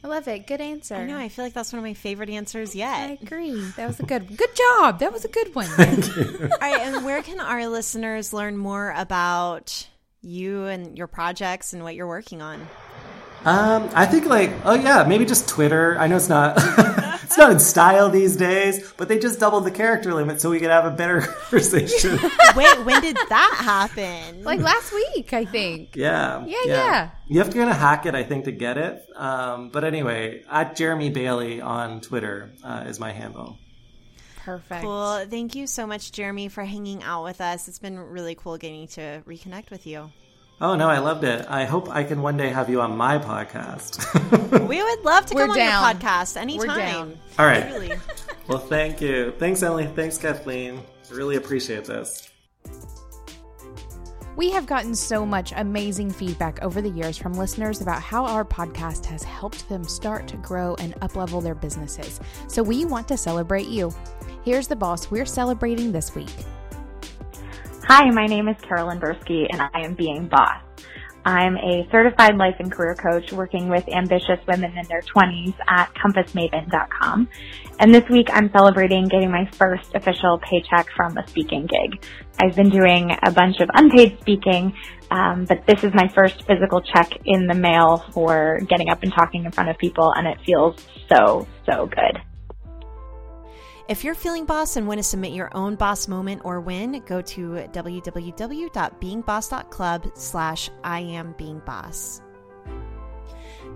I love it. Good answer. I know. I feel like that's one of my favorite answers yet. I agree. That was a good good job. That was a good one. Thank you. All right, and where can our listeners learn more about you and your projects and what you're working on? Um, I think like, oh yeah, maybe just Twitter. I know it's not, [LAUGHS] it's not in style these days, but they just doubled the character limit so we could have a better [LAUGHS] conversation. [LAUGHS] Wait, when did that happen? Like last week, I think. Yeah, yeah, yeah. yeah. You have to kind of hack it, I think, to get it. Um, but anyway, at Jeremy Bailey on Twitter uh, is my handle. Perfect. Cool. Thank you so much, Jeremy, for hanging out with us. It's been really cool getting to reconnect with you. Oh no, I loved it. I hope I can one day have you on my podcast. [LAUGHS] we would love to We're come down. on your podcast anytime. We're down. All right. Really. [LAUGHS] well, thank you. Thanks, Emily. Thanks, Kathleen. I really appreciate this. We have gotten so much amazing feedback over the years from listeners about how our podcast has helped them start to grow and uplevel their businesses. So we want to celebrate you. Here's the boss we're celebrating this week. Hi, my name is Carolyn Bursky and I am Being Boss. I'm a certified life and career coach working with ambitious women in their 20s at compassmaven.com. And this week I'm celebrating getting my first official paycheck from a speaking gig. I've been doing a bunch of unpaid speaking, um, but this is my first physical check in the mail for getting up and talking in front of people and it feels so, so good. If you're feeling boss and want to submit your own boss moment or win, go to www.beingboss.club slash I am being boss.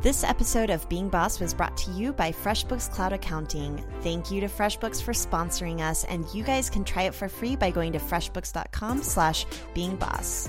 This episode of Being Boss was brought to you by FreshBooks Cloud Accounting. Thank you to FreshBooks for sponsoring us, and you guys can try it for free by going to freshbooks.com slash beingboss.